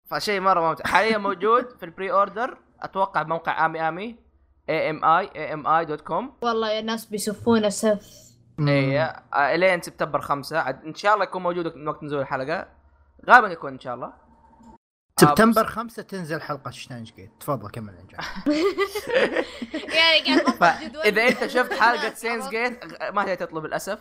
فشيء مرة ممتع. حاليا موجود في ال pre-order أتوقع بموقع AmiAmi A M I A M I dot com والله يا ناس بيسفونا سف إيه آه، إلين سبتمبر 5 عاد إن شاء الله يكون موجود وقت نزول الحلقة. غالبا يكون إن شاء الله. سبتمبر خمسة تنزل حلقة Steins Gate. تفضل كمل يا نجاح. يعني قاعد. إذا أنت شفت حلقة Steins Gate ما هي تطلب للاسف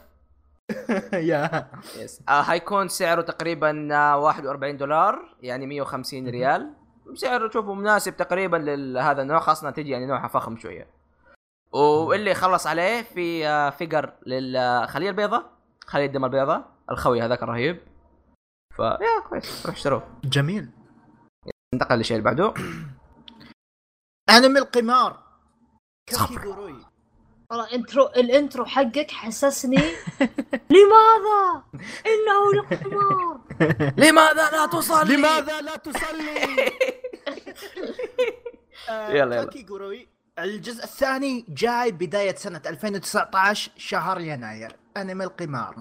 yeah. yes. آه هيكون سعره تقريبا آه 41 دولار يعني 150 ريال. سعره تشوفه مناسب تقريبا لهذا النوع خاصة تجي يعني نوعها فخم شوية. واللي خلص عليه في آه figure للخليه البيضاء خلية الدم البيضاء الخوي هذاك الرهيب. ف yeah كويس. روح اشتروه. جميل. ننتقل للشيء اللي بعده. انمي القمار. كاكيغوروي والله intro ال intro حقك حسسني لماذا؟ إنه القمار لماذا لا تصلي؟ لماذا لا تصلي؟ آه، يلا، يلا. كاكيغوروي الجزء الثاني جاي بداية سنة 2019 شهر يناير أنمي القمار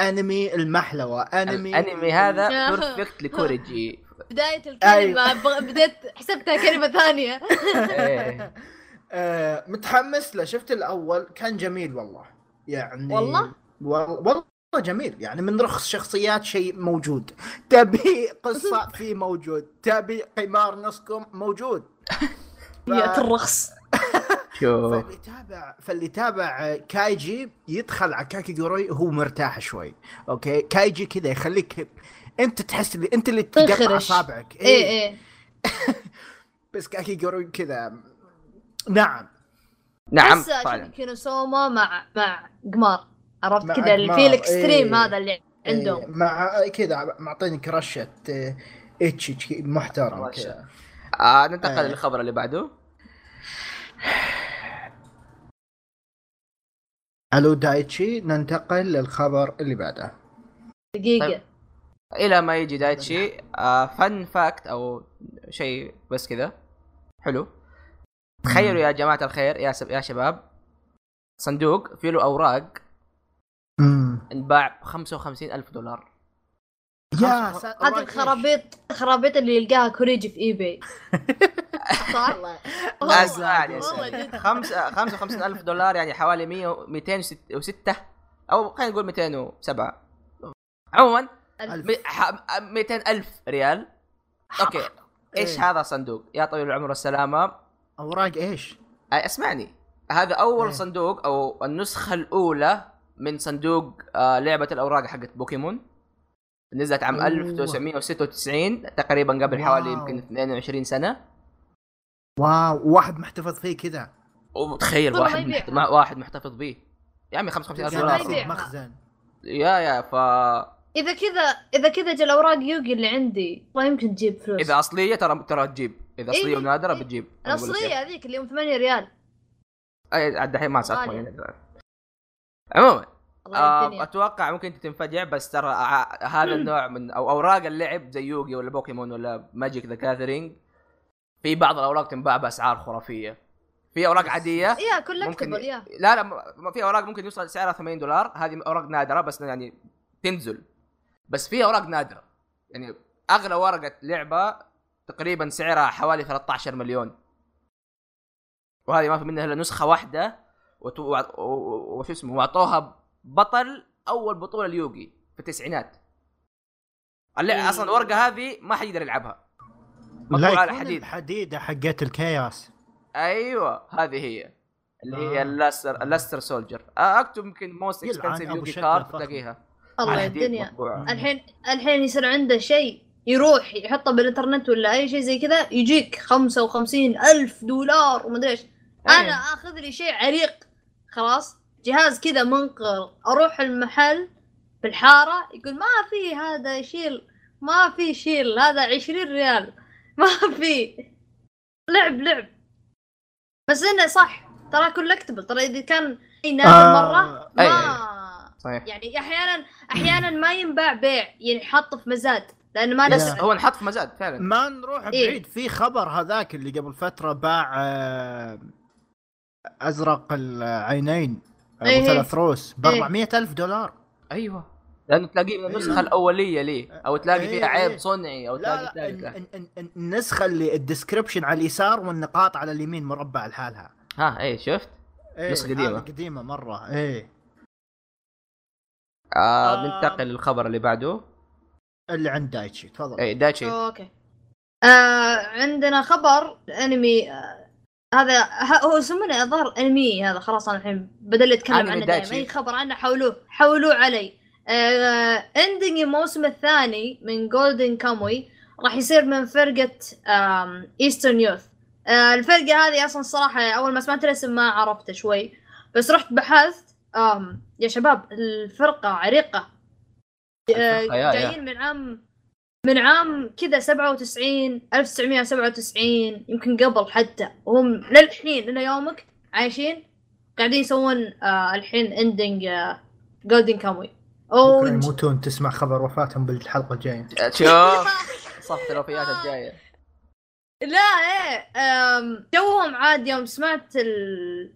أنمي المحلوى أنمي الأنمي هذا perfect لكوريجي بداية الكلمة أيوة. بغ- بديت حسبتها كلمة ثانية إيه. آه، متحمس له. شفت الأول؟ كان جميل والله. يعني والله؟ وال- والله جميل. يعني من رخص شخصيات شيء موجود. تبي قصة في موجود. تبي قمار نصكم؟ موجود. يا الرخص. شوف. فاللي تابع فاللي تابع كايجي يدخل على كاكيجوروي هو مرتاح شوي. أوكي؟ كايجي كذا يخليك أنت تحس اللي أنت اللي تقطع تنخرش. أصابعك. إيه إيه. بس كاكيجوروي كذا نعم. نعم بس كينوسوما مع مع قمار عرفت كذا؟ اللي فيه ال extreme إيه. هذا اللي إيه، عندهم. مع كذا معطينك رشه آه، H محترم. كذا. آه ننتقل آه. للخبر اللي بعده. ألو دايتشي ننتقل للخبر اللي بعده. دقيقة. طيب. إلى ما يجي دايتشي آه fun fact أو شيء بس كذا. حلو. تخيلوا يا جماعة الخير يا سب... يا شباب. صندوق فيه له أوراق. امم انباع ب 55 ألف دولار. يا هذه الخرابيط الخرابيط اللي يلقاها كوريجي في eBay صح؟ والله- والله. خمسة 55 ألف دولار يعني حوالي 100 206 أو خلينا نقول 207 عموما ألف. مي- ح- 200 ألف ريال. okay. إيش إيه. هذا صندوق؟ يا طويل العمر والسلامه أوراق إيش؟ اسمعني هذا أول إيه. صندوق أو النسخة الأولى من صندوق آه لعبة الأوراق حقت بوكيمون نزلت عام أوه. 1996 تقريبا قبل حوالي wow. يمكن 22 سنة wow واحد محتفظ فيه كذا والله واحد ما يبيع. محت... ما- واحد محتفظ به يا عمي 55 ألف ما دولار. مخزن يا يا ف إذا كذا إذا كذا جا الأوراق يوغي اللي عندي والله يمكن تجيب فلوس إذا أصلية ترى ترى تجيب إذا أصلية إيه، ونادرة إيه. بتجيب الأصلية. هذيك اللي يوم 8 ريال أي عاد الحين ما صار غالية. يعني. عموما آه أتوقع ممكن انت تنفجع بس ترى هذا النوع من أو أوراق اللعب زي يوغي ولا بوكيمون ولا Magic the Gathering في بعض الأوراق تنباع بأسعار خرافية في أوراق عادية يا ممكن كولكتبل يا لا لا في أوراق ممكن يوصل سعرها 80 دولار هذه أوراق نادرة بس يعني تنزل بس في اوراق نادره يعني أغلى ورقة لعبة تقريبا سعرها حوالي 13 مليون. وهذه ما في منها إلا نسخة واحدة وت- وع- و- و- وشو اسمه وأعطوها بطل أول بطولة اليوغي في التسعينات. اللع... أصلا الورقه هذه ما حد يقدر يلعبها. مطبوع على حديد. الحديده حقت الكياس. أيوه هذه هي. اللي هي آه. ال Luster ال Luster Soldier. أكتب يمكن most expensive يوغي card. تلاقيها. الله الدنيا. مطبوعة. الحين الحين يصير عنده شيء يروح يحطه بالإنترنت ولا أي شيء زي كذا يجيك 55 ألف دولار ومدري إيش. أنا. آخذ لي شيء عريق. خلاص؟ جهاز كذا منقر أروح المحل في الحاره يقول ما في هذا يشيل ما في شيل هذا 20 ريال. ما في. لعب لعب. بس إنه صح. ترى كولكتبل ترى إذا كان شيء نادر آه، مرة أي، ما صحيح يعني أحيانا أحيانا ما ينباع بيع يعني حط في مزاد لأنه ما لا. له هو انحط في مزاد فعلا ما نروح إيه. بعيد في خبر هذاك اللي قبل فترة باع آه، أزرق العينين أبو إيه. ثلاث روس ب إيه. 400 ألف دولار أيوه لأنه تلاقيه من النسخة الأولية ليه أو تلاقي إيه، فيها عيب إيه. صنعي أو لا تلاقي لا النسخة اللي ال description على اليسار والنقاط على اليمين مربع لحالها ها اي شفت إيه نسخة قديمة. هذه قديمة مرة إيه آه آه. ننتقل للخبر اللي بعده. اللي عند دايتشي تفضل. اي دايتشي. أوكي. آه عندنا خبر أنمي آه هذا ه- هو يسمونه الظاهر أنمي هذا خلاص أنا الحين بدل يتكلم أنمي عنه. دائما أي خبر عنه حولوه حولوه علي. آه ending الموسم الثاني من Golden Kamuy راح يصير من فرقة Eastern Youth آه الفرقة هذه أصلا الصراحة أول ما سمعت الاسم ما عرفته شوي بس رحت بحثت آم يا شباب الفرقة عريقة. آه، الفرقة. جايين من عام من عام كذا 97 1997 يمكن قبل حتى. وهم للحين إلى يومك عايشين قاعدين يسوون آه الحين ending آه Golden Kamuy أو يموتون تسمع خبر وفاتهم بالحلقة الجاية. شوف صفحة الوفيات الجاية. لا إيه أم، جوهم عاد يوم سمعت ال...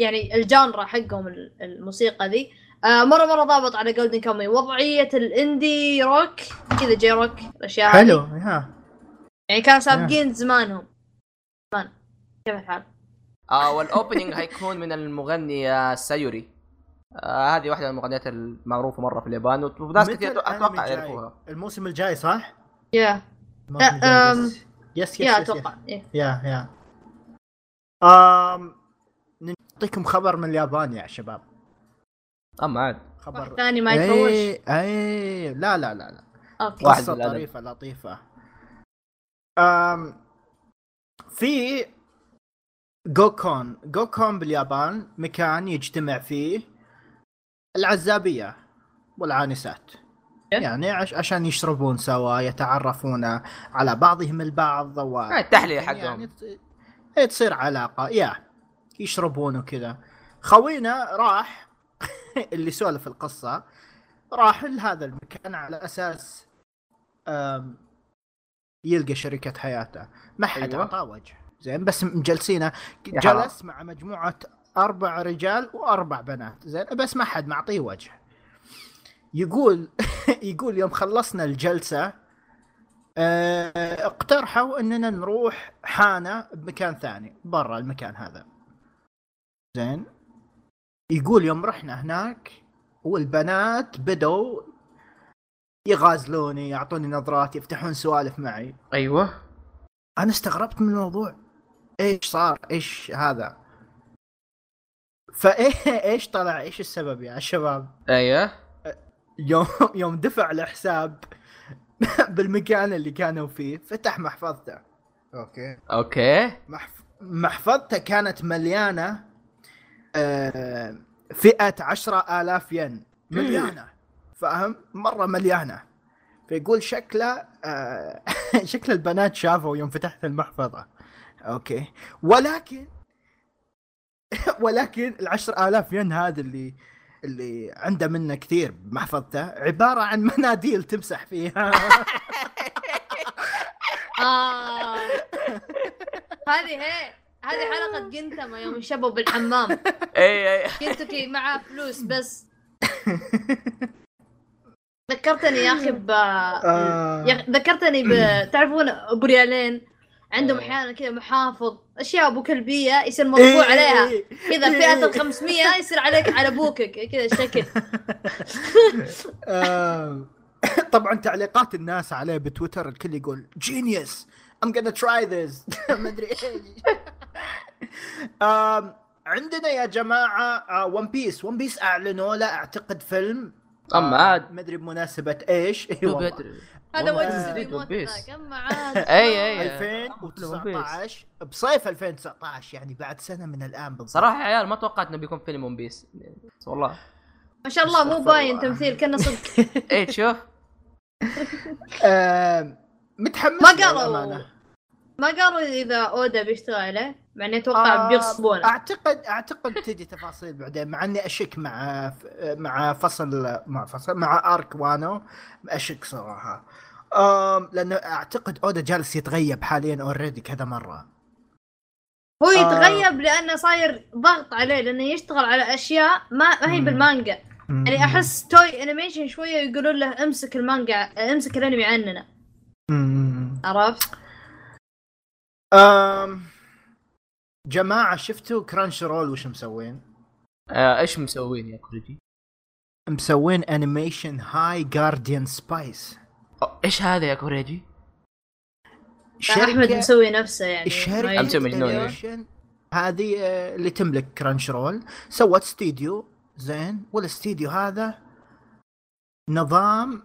يعني ال genre حقهم ال- الموسيقى ذي. آه، مرة مرة ضابط على Golden Kamuy وضعية ال indie rock كذا J-rock الأشياء هذه. حلو يا يعني كانوا سابقين زمانهم. زمان. كيف الحال؟ آه وال opening حيكون من المغنية سايوري آه هذه واحدة من المغنيات المعروفة مرة في اليابان وناس كثير أتوقع جاي؟ يعرفوها. الموسم الجاي صح؟ يا أم، yes yes yes, أتوقع. إيه. يا يا أم نعطيكم خبر من اليابان يا شباب. اما عاد. واحد خبر ثاني ما يتفوش. اي اي لا لا لا لا. أوكي. بالأدب. طريفة لطيفة. أم في جوكون. جوكون باليابان مكان يجتمع فيه العزابية والعانسات. يعني عش عشان يشربون سوا يتعرفون على بعضهم البعض و آه، التحلية يعني حقهم. إيه تصير علاقة. يا يشربون وكذا. خوينا راح اللي سولف القصة راح لهذا المكان على أساس أم، يلقى شريكة حياته. ما حد أيوة. أعطاه وجه. زين بس مجلسينه. جلس مع مجموعة أربع رجال وأربع بنات. زين بس ما حد معطيه وجه. يقول يقول يوم خلصنا الجلسة آه، اقترحوا إننا نروح حانة بمكان ثاني برا المكان هذا. زين؟ يقول يوم رحنا هناك والبنات بدوا يغازلوني يعطوني نظرات يفتحون سوالف معي. أيوه. أنا استغربت من الموضوع. إيش صار؟ إيش هذا؟ فإيه إيش طلع؟ إيش السبب يا شباب؟ أيوه. يوم يوم دفع الحساب بالمكان اللي كانوا فيه فتح محفظته. أوكي. أوكي. محف... محفظته كانت مليانة. فئة عشرة آلاف ين. مليانة. فاهم؟ مرة مليانة. فيقول شكله آه شكل البنات شافوا يوم فتحت المحفظة. أوكي. ولكن ولكن العشر آلاف ين هذا اللي اللي عنده منه كثير بمحفظته عبارة عن مناديل تمسح فيها. آه. هذه هي. هذه حلقة جنتما يوم شبوا بالحمام اي اي جنتكي معاه فلوس بس. ذكرتني يا أخي ب آه. ذكرتني ب تعرفون ابو ريالين عندهم إيه. أحيانا كذا محافظ أشياء ابو كلبيه يصير مرفوع عليها. إيه. كذا فئة ال 500 يصير عليك على أبوك كذا الشكل آه، طبعا تعليقات الناس عليه بتويتر الكل يقول genius I'm gonna try this. ما أدري إيش. عندنا يا جماعة One Piece One Piece أعلنوا له أعتقد فيلم. اما آه، عاد. ما أدري بمناسبة إيش. اي والله. هذا وجه جديد اما عاد أي أي 2019 بصيف 2019 يعني بعد سنة من الآن بالضبط. صراحة يا عيال ما توقعت إنه بيكون فيلم One Piece بس والله. ما شاء الله مو باين. تمثيل كنا صدق. إيه شوف. متحمس ما قالوا. ما قالوا إذا أودا بيشتغل عليه مع اني أتوقع آه، بيغصبونه اعتقد أعتقد تجي تفاصيل بعدين مع إني أشك مع مع فصل مع فصل مع أرك وانو أشك صراحة آم لأنه أعتقد أودا جالس يتغيب حاليا اوريدي كذا مرة هو آه. يتغيب لأنه صاير ضغط عليه لأنه يشتغل على أشياء ما ما هي. بالمانجا يعني أحس توي animation شوية يقولون له امسك المانجا امسك الأنمي عننا. عرفت؟ آم جماعة شفتوا Crunchyroll وش مسوين؟ آه إيش مسوين يا كوريجي؟ مسوين animation High Guardian Spice إيش هذا يا كوريجي؟ أحمد مسوي نفسه يعني يدري. مجنون هذه آه، اللي تملك Crunchyroll سوت استديو زين والاستديو هذا نظام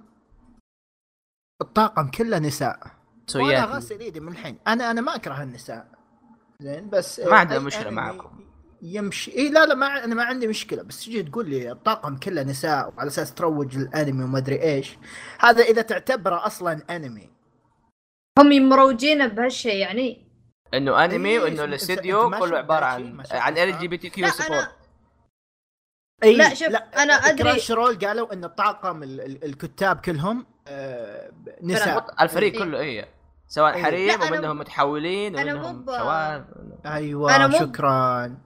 الطاقم كله نساء وأنا سويات غاسل إيدي من الحين أنا أنا ما أكره النساء زين بس ما عندنا أنمي معكم. يمشي اي لا لا ما أنا ما عندي مشكلة بس تجي تقول لي الطاقم كله نساء وعلى أساس تروج الأنمي وما أدري إيش هذا إذا تعتبره أصلا أنمي هم مروجينه بهالشيء يعني إنه أنمي إيه، وإنه الاستديو كله عبارة؟ عن عن؟ ال جي بي تي كيو لا سبورت أنا اي لا، شوف، أنا أدري- كراش رول قالوا إن الطاقم ال- ال- الكتاب كلهم آه، نساء الفريق. كله إيه سواء إيه. حريم ومنهم مو- متحولين ومنهم ب- شباب أيوه أنا مو- شكرا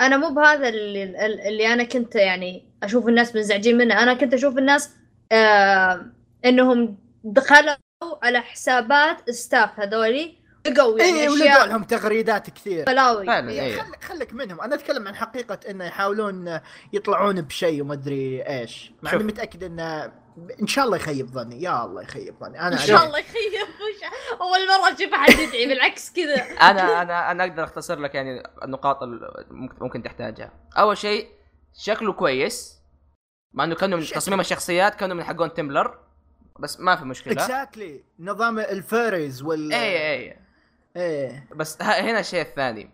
أنا مو بهذا اللي, اللي أنا كنت يعني أشوف الناس منزعجين منه أنا كنت أشوف الناس آه إنهم دخلوا على حسابات ستاف هذولي لقوا يعني اي ولقوا لهم تغريدات كثير بلاوي إيه. إيه. خليك خليك منهم أنا أتكلم عن حقيقة إنه يحاولون يطلعون بشيء وما أدري إيش مع. إني متأكد إنه إن شاء الله يخيب ظني يا الله يخيب ظني. أنا إن. شاء الله يخيب وش أول مرة أشوف أحد يدعي بالعكس كذا. أنا أنا أنا أقدر أختصر لك يعني النقاط اللي ممكن ممكن تحتاجها. أول شيء شكله كويس مع إنه كانوا من. تصميم الشخصيات كانوا من حقون Tumblr بس ما في مشكلة. exactly نظام ال fairies وال اي اي إيه. بس ه- هنا الشيء الثاني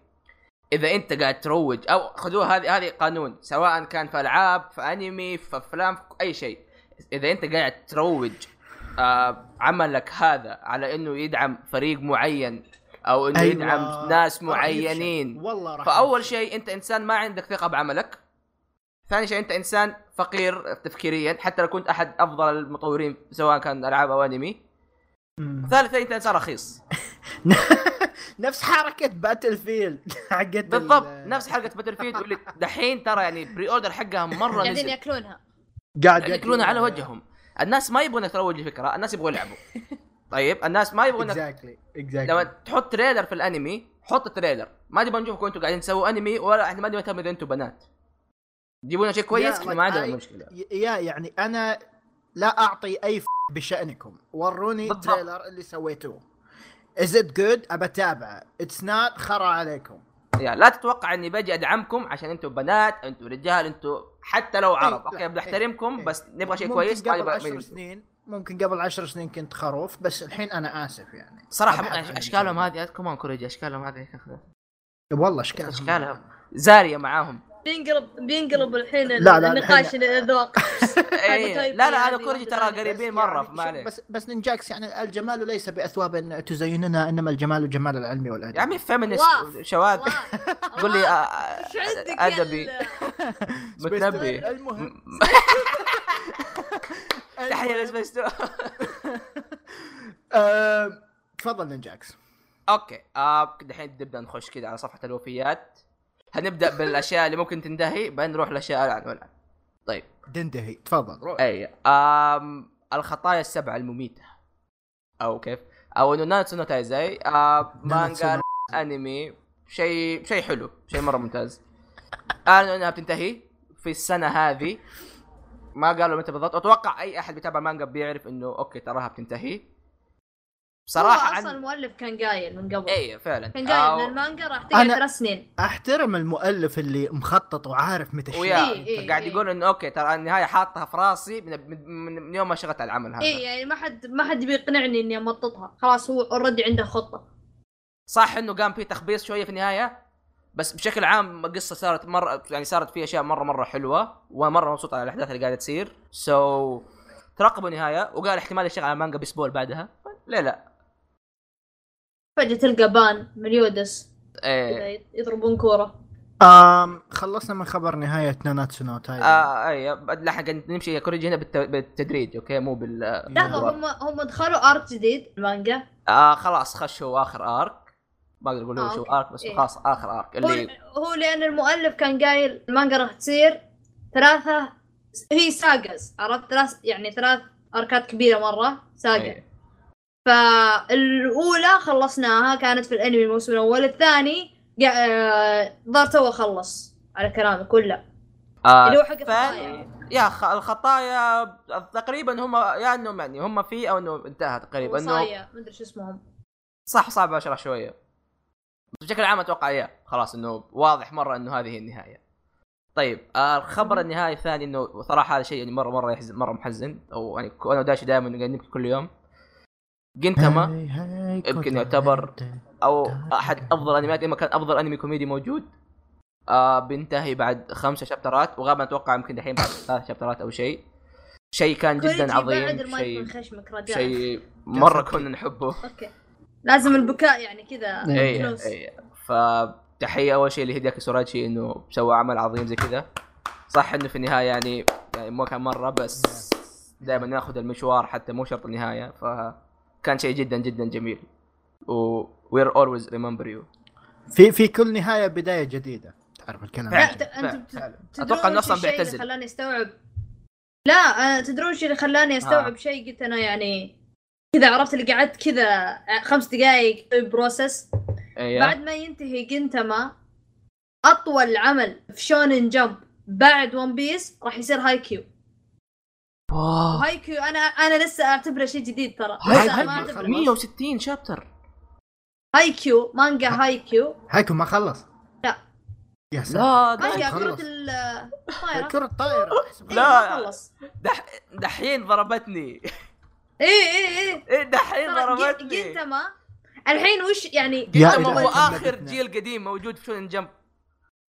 إذا أنت قاعد تروج أو خذوها هذه هذه قانون سواء كان في ألعاب في أنمي في أفلام في أي شيء. إذا أنت قاعد تروج آه عملك هذا على إنه يدعم فريق معين أو إنه أيوة. يدعم ناس معينين. والله راح فأول. شيء أنت إنسان ما عندك ثقة بعملك ثاني شيء أنت إنسان فقير تفكيريا حتى لو كنت أحد أفضل المطورين سواء كان ألعاب أو أنمي. ثالث شيء أنت إنسان رخيص نفس حركة Battlefield حقت ال- بالضبط نفس حلقه Battlefield واللي دحين ترى يعني pre-order حقها مرة قاعدين يأكلونها قاعد قاعد ياكلونها على وجههم. الناس ما يبغونك تروج الفكرة الناس يبغوا يلعبوا. طيب الناس ما يبغونك exactly لما exactly تحط trailer في الانمي حط trailer ما نبغى نشوفكم أنتم قاعدين تسووا انمي ولا إحنا ما نبغى نهتم إذا أنتم بنات. جيبونا شيء كويس؟ إحنا ما عندنا مشكلة. يا يعني أنا لا أعطي أي ف... بشأنكم. وروني بالضبط. trailer اللي سويتوه. is it good أبى اتابعه it's not خرا عليكم. يعني لا تتوقع إني باجي أدعمكم عشان أنتم بنات أنتم رجال أنتم حتى لو عرب. لا، أوكي بنحترمكم إيه. بس نبغى شيء كويس قبل نبغى عشر سنين ممكن قبل عشر سنين كنت خروف بس الحين أنا آسف يعني. صراحة أشكالهم. هذه كمان كوريجي أشكالهم هذه؟ والله اشكال أشكالهم. زارية معاهم. بينقلب بينقلب الحين لا، لا، النقاش الاذواق إيه. لا لا يعني أنا كوريجي ترى قريبين مرة يعني ما عليه بس بس نينجاكس يعني الجمال ليس بأثواب تزيننا إنما الجمال جمال العلم والأدب. يا عمي feminist. شواذ. قول لي آه، آه، أدبي؟ متنبي. المهم. تحية لسبيستو آه، تفضل نينجاكس أوكي. آه دحين نبدا نخش كذا على صفحة الوفيات. هنبدأ بالأشياء اللي ممكن تنتهي بعدين نروح لاشياء العن والعن طيب. دندهي تفضل. روح. اي آم الخطايا السبعة المميتة. أو كيف؟ أو Nanatsu no Taizai آه مانجا أنمي شيء شيء حلو شيء مرة ممتاز. اعلنوا إنها بتنتهي في السنة هذه. ما قالوا متى بالضبط. أتوقع أي أحد بيتابع المانجا بيعرف إنه okay تراها بتنتهي. بصراحة هو أصلا عن المؤلف كان قايل من قبل. اي فعلا. كان قايل آه، ان المانجا راح تقعد أنا- ثلاث سنين. أحترم المؤلف اللي مخطط وعارف متى الشيء. و yeah إيه، إيه، قاعد إيه. يقول إنه okay ترى النهاية حاطها في راسي من, من, من يوم ما شغلت على العمل هذا. اي يعني ما حد ما حد بيقنعني إني أمططها. خلاص هو already عنده خطة. صح إنه قام في تخبيص شوية في النهاية بس بشكل عام القصة صارت مره يعني صارت في أشياء مره مرة حلوة ومرة مبسوط على الأحداث اللي قاعدة تصير. so so, ترقبوا النهاية وقال احتمال يشتغل على مانجا بأسبوع بعدها. ليه لا؟ فجأة تلقى بان وميليودس. إيه. يضربون كورة. آم خلصنا من خبر نهاية ناناتسو نو تايجن آه اي لا حق نمشي يا كوريجي هنا بالت- بالتدريج okay؟ مو بال لحظه هم هم دخلوا arc جديد المانجا. آه خلاص خشوا آخر arc. ما أقدر أقول هو آه، شو. arc بس إيه. خلاص آخر arc. هو, اللي هو لأن المؤلف كان قايل المانجا راح تصير ثلاثة هي ساجاز عرفت؟ ثلاث يعني ثلاث آركات كبيرة مرة ساجا إيه. فالأولى خلصناها كانت في الأنمي الموسم الأول. الثاني آه، ظهر تو خلص على كلامي كله. آه اللي هو حق الخطايا. يا خ... الخطايا تقريبا هم يا انهم يعني هم في أو إنه انتهى تقريبا إنه وصايا مدري شو اسمهم. صح صعب أشرح شوية. بس بشكل عام أتوقع يا خلاص إنه واضح مرة إنه هذه هي النهاية. طيب آه الخبر النهائي الثاني إنه صراحة هذا شيء يعني مره مرة يحزن مرة محزن. أو يعني أنا ودايتشي دائما قاعد نبكي كل يوم. جنتاما يمكن يعتبر أو أحد أفضل أنميات اما كان أفضل أنمي كوميدي موجود. آه بينتهي بعد خمسة chapter ات وغالبا أتوقع يمكن دحين بعد ثلاث chapter ات أو شيء. شيء كان جدا عظيم شيء شيء مرة. كنا نحبه. okay. لازم البكاء يعني كذا إيه. اي فلوس. اي فتحية أول شيء لهيدياكي سوراجي إنه سوى عمل عظيم زي كذا. صح إنه في النهاية يعني يعني مو كان مرة بس دائما ناخذ المشوار حتى مو شرط النهاية فكان شيء جدا جدا جميل. و we're always remember you. في في كل نهاية بداية جديدة. تعرف الكلام. تدرون أتوقع انه أصلا بيعتزل. خلاني أستوعب؟ لا تدرون إيش اللي خلاني أستوعب شيء؟ قلت أنا يعني كذا عرفت اللي قعدت كذا خمس دقائق process أيوه بعد ما ينتهي جنتما أطول عمل في شونن جمب بعد ون بيس راح يصير هاي كيو wow. وهاي كيو أنا أنا لسه أعتبره شيء جديد ترى. هاي لسه هاي ما خلص. اعتبره 160 chapter. هاي كيو مانجا هاي كيو هاي كيو ما خلص. لا. يا ساتر. لا مانجا كرة خلص. الطايرة كرة إيه، لا. ما خلص. دح... دحين ضربتني. إيه إيه إيه. إيه دحين ضربتني. جنتما الحين وش يعني؟ يا جنتما هو آخر. جيل قديم موجود في شونن جمب.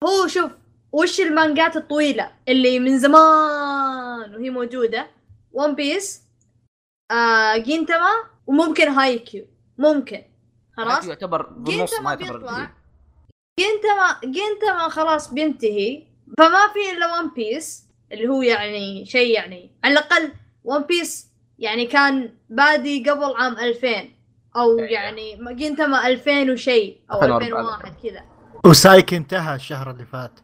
هو شوف وش المانجات الطويلة اللي من زمان وهي موجودة؟ ون بيس آه جينتاما وممكن هايكيو ممكن. خلاص؟ يعتبر بالنص ما يعتبر بيطلع. جينتاما جينتاما خلاص بينتهي. فما في إلا ون بيس اللي هو يعني شيء يعني على الأقل ون بيس يعني كان بادي قبل عام 2000 أو أيوة. يعني جينتاما 2000 وشيء أو 2004. 2001 كذا. وسايكي انتهى الشهر اللي فات.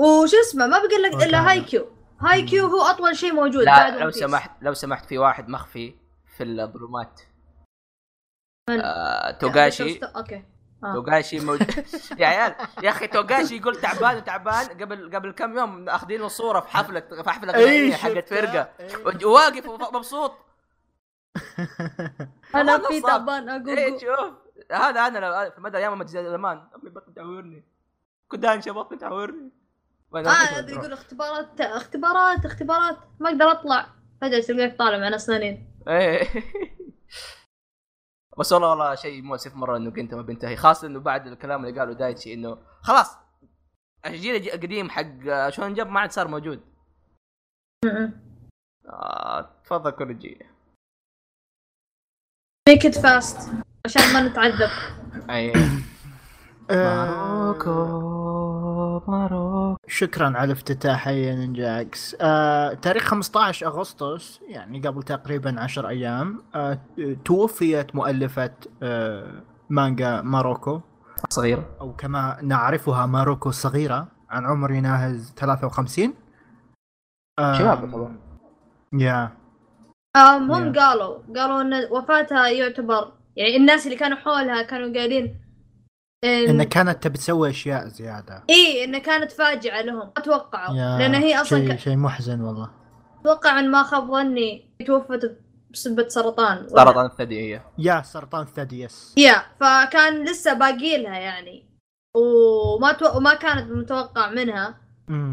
وش اسمه؟ ما بقول لك إلا. هاي كيو هاي كيو هو أطول شيء موجود لا بعد لو. سمحت لو سمحت في واحد مخفي في الظلمات؟ آه، توغاشي. لا، okay. آه. توغاشي موجود. يا عيال يا أخي توغاشي يقول تعبان وتعبان. قبل قبل كم يوم أخذين له صوره في حفله في حفلة غنائية حقت فرقة. وواقف مبسوط. أنا في. تعبان إيه أقول شوف. هذا أنا في مدى أيام ما زمان أمي بطني تعورني. كدان بطني تعورني. آه؟ هذا يقول اختبارات اختبارات اختبارات. ما أقدر اطلع. فجأة تلقاك طالع مع ناس ثانيين. إيه. بس والله والله شيء مؤسف مرة إنه جنتاما بينتهي خاصة إنه بعد الكلام اللي قاله دايتشي إنه خلاص الجيل القديم حق شونن جمب ما عاد صار موجود. آه تفضل كوريجي make it fast عشان ما نتعذب. أي. آه، ماروكو شكرا على الافتتاح يا نينجا إكس آه، تاريخ 15 أغسطس يعني قبل تقريبا 10 أيام آه، توفيت مؤلفة آه، مانجا ماروكو. صغيره أو كما نعرفها ماروكو الصغيرة عن عمر يناهز 53 آه، شباب طبعا. yeah. آم هم. قالوا قالوا إن وفاتها يعتبر يعني الناس اللي كانوا حولها كانوا قايلين إن انها كانت تبي تسوي أشياء زيادة. إيه انها كانت فاجعة لهم. ما توقعوا yeah لأن هي أصلا شيء ك... شيء محزن والله. أتوقع إن ما خاب ظني توفت بسبة سرطان. سرطان الثدي هي yeah سرطان الثدي yes yeah فكان لسه باقي لها يعني. وما تو... وما كانت متوقع منها.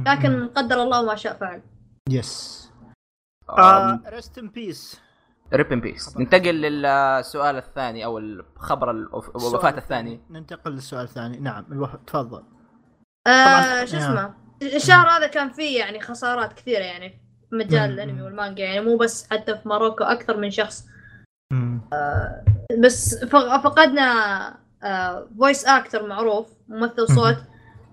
لكن. قدر الله ما شاء فعل. yes rest in peace rip in peace ننتقل للسؤال الثاني أو الخبر الوف- الوفاة الثاني. ننتقل للسؤال الثاني. نعم الوف... تفضل. آه طبعاً، شو yeah. اسمه؟ الشهر هذا كان فيه يعني خسارات كثيرة يعني في مجال. الأنمي والمانجا يعني مو بس حتى في ماروكو أكثر من شخص. مم. بس فقدنا voice actor معروف ممثل صوت.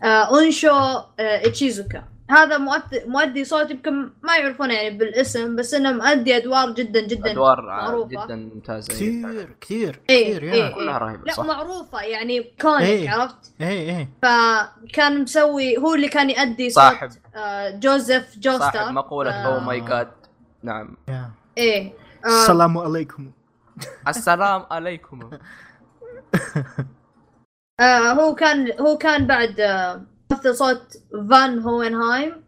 آه انشو آه إيشيزوكا. هذا مؤدي, مؤدي صوت يمكن ما يعرفونه يعني بالاسم بس إنه مؤدي أدوار جدا جدا أدوار معروفة. جدا ممتازة كثير كثير إيه، كثير إيه. yeah كلها رهيبة لا صح معروفة يعني iconic إيه. عرفت إيه إيه فكان مسوي هو اللي كان يؤدي صوت صاحب. آه جوزيف جوستار صاحب مقولة آه. oh my god نعم yeah. إيه آه السلام عليكم السلام عليكم آه هو كان هو كان بعد آه ممثل صوت فان هوينهايم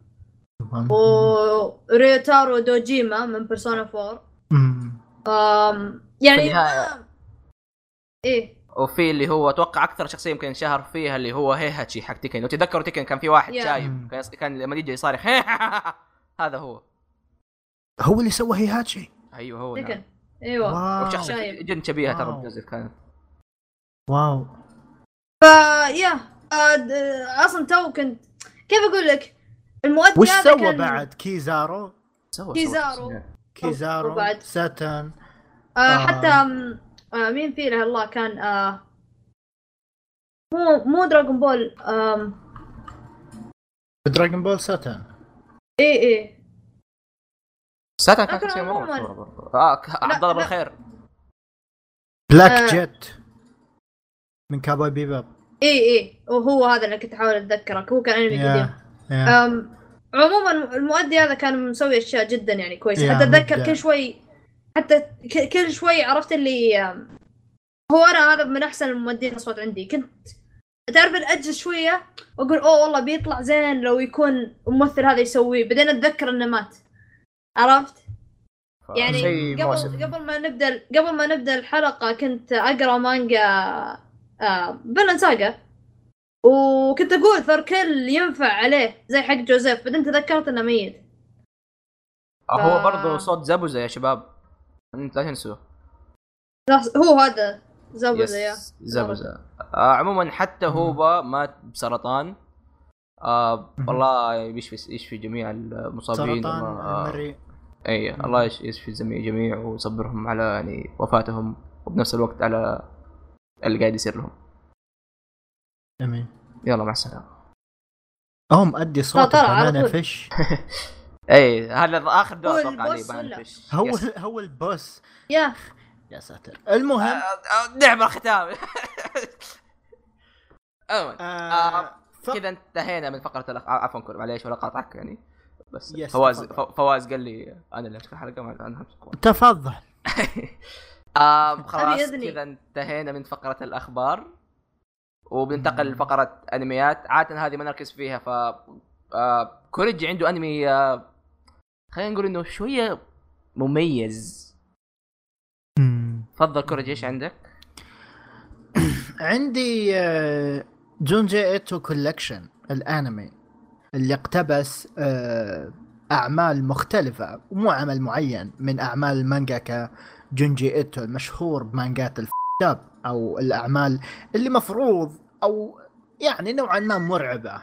وريوتارو دوجيما من بيرسونا 4 مم. آم يعني إيه. وفي اللي هو أتوقع أكثر شخصية يمكن انشهر فيها اللي هو هيهاتشي حق تيكن. لو تتذكروا تيكن كان في واحد. شايب. كان كان لما يجي يصارخ هذا هو. هو اللي سوى هيهاتشي. أيوه هو نعم. تيكن أيوه شايب. جدا شبيهة ترى. بجوزيف كانت. wow. ف yeah. أصلا تو كنت كيف أقول لك المؤدي وش سوى كان بعد كيزارو سوى كيزارو. سوى. كيزارو وبعد- ساتن آه آه. حتى آه مين في له الله كان آه مو مو دراغون بول آم دراجون بول ساتان اي اي ساتر كانت لكن شيء مره برضو. آه ك- عبد الله. بالخير بلاك آه. جيت من كابوي بيباب اي اي وهو هذا اللي كنت أحاول اتذكرك هو كان أنمي قديم. يا أم عموما المؤدي هذا كان مسوي أشياء جدا يعني كويسه يا حتى أتذكر. كل شوي حتى كل شوي عرفت اللي هو أنا هذا من أحسن المؤدين الاصوات عندي. كنت تعرف أجلس شوية وأقول أوه والله بيطلع زين لو يكون الممثل هذا يسويه. بعدين أتذكر إنه مات. عرفت؟ يعني. قبل قبل ما نبدأ قبل ما نبدأ الحلقة كنت أقرأ مانجا آه فيلن ساجا وكنت أقول ثوركل ينفع عليه زي حق جوزيف بعدين تذكرت إنه ميت. هو ف- برضه صوت زبوزة يا شباب. أنت لا تنسوا لا، هو هذا زابوزا يا. زبوزة آه عموما حتى هو مات بسرطان. آه مم. والله يشفي يشفي جميع المصابين. سرطان آه. المريء اي الله يش- يشفي الجميع جميع ويصبرهم على يعني وفاتهم وبنفس الوقت على اللي قاعد يصير لهم. أمين. يلا مع السلامة. هو مؤدي صوت طلع على بنانا طول. فيش. اي هذا آخر دور هو أتوقع لي البوس بان ولا؟ فيش. هو يس. هو البوس. يا. يا ساتر. المهم. آه، آه، نعم الختام. عموما آه كذا انتهينا من فقرة الأخ... عفوا كل معليش ولا قاطعك يعني. بس يس، فواز فواز قال لي أنا اللي أمسك الحلقة ما أنا همسك. تفضل. آه خلاص. كذا انتهينا من فقرة الأخبار. وبننتقل لفقرة انميات عادة هذه ما نركز فيها ف آه كوريجي عنده أنمي آه خلينا نقول إنه شوية مميز. تفضل كوريجي إيش عندك؟ عندي آه، جونجي إيتو Collection الأنمي اللي اقتبس آه، أعمال مختلفة ومو عمل معين من أعمال المانجاكا جونجي إيتو المشهور بمانجات الفتاب أو الأعمال اللي مفروض أو يعني نوعا ما مرعبة.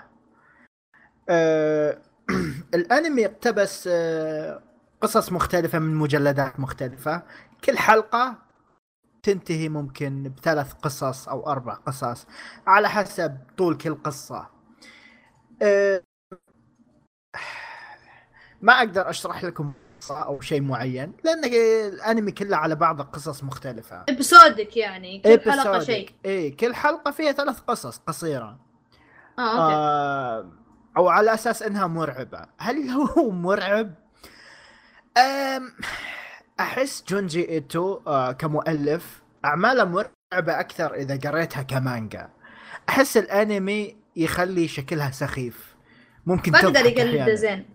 آه، الأنمي اقتبس آه، قصص مختلفة من مجلدات مختلفة. كل حلقة تنتهي ممكن بثلاث قصص أو أربع قصص على حسب طول كل قصة. أه، ما أقدر أشرح لكم قصة أو شيء معين لأن الأنمي كله على بعضه قصص مختلفة. episodic يعني كل حلقة episodic. شيء. إيه كل حلقة فيها ثلاث قصص قصيرة. آه okay. آه أو على أساس إنها مرعبة. هل هو مرعب؟ أم أحس جونجي إيتو آه كمؤلف أعماله مرعبة أكثر إذا قريتها كمانجا. أحس الأنمي يخلي شكلها سخيف. ممكن تقدر يقلده. زين.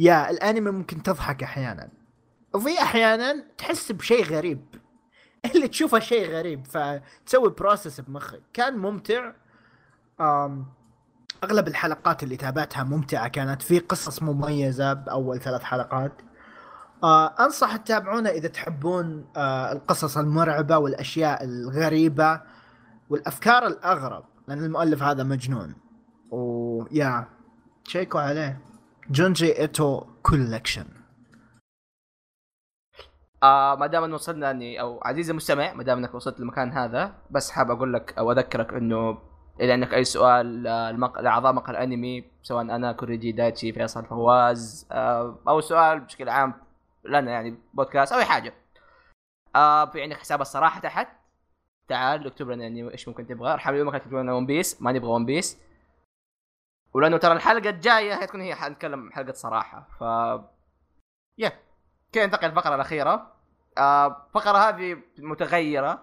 يا الانمي ممكن تضحك أحيانا. وفي أحيانا تحس بشيء غريب. اللي تشوفه شيء غريب فتسوي بروسس بمخك. كان ممتع. أغلب الحلقات اللي تابعتها ممتعة. كانت في قصص مميزة بأول ثلاث حلقات. آه أنصح تتابعونه إذا تحبون آه القصص المرعبة والأشياء الغريبة والأفكار الأغرب لأن المؤلف هذا مجنون. و yeah شيكوا عليه. جونجي إيتو Collection آه ما دام وصلنا اني أو عزيزي المستمع ما دام إنك وصلت للمكان هذا بس حاب أقول لك أو أذكرك إنه إذا عندك أي سؤال آه، المق... لأعضاء مقهى الأنمي سواء أنا كوريجي دايتشي فيصل فواز آه أو سؤال بشكل عام لنا يعني بودكاست أو أي حاجة. آه في عندك حساب الصراحه تحت. تعال اكتب لنا يعني إيش ممكن تبغى. ارحم اليوم تكتب لنا One Piece ما نبغى One Piece ولأنه ترى الحلقة الجاية حتكون هي حنتكلم حلقة صراحة. ف yeah كذا ننتقل للفقرة الأخيرة. آه الفقرة هذه متغيرة.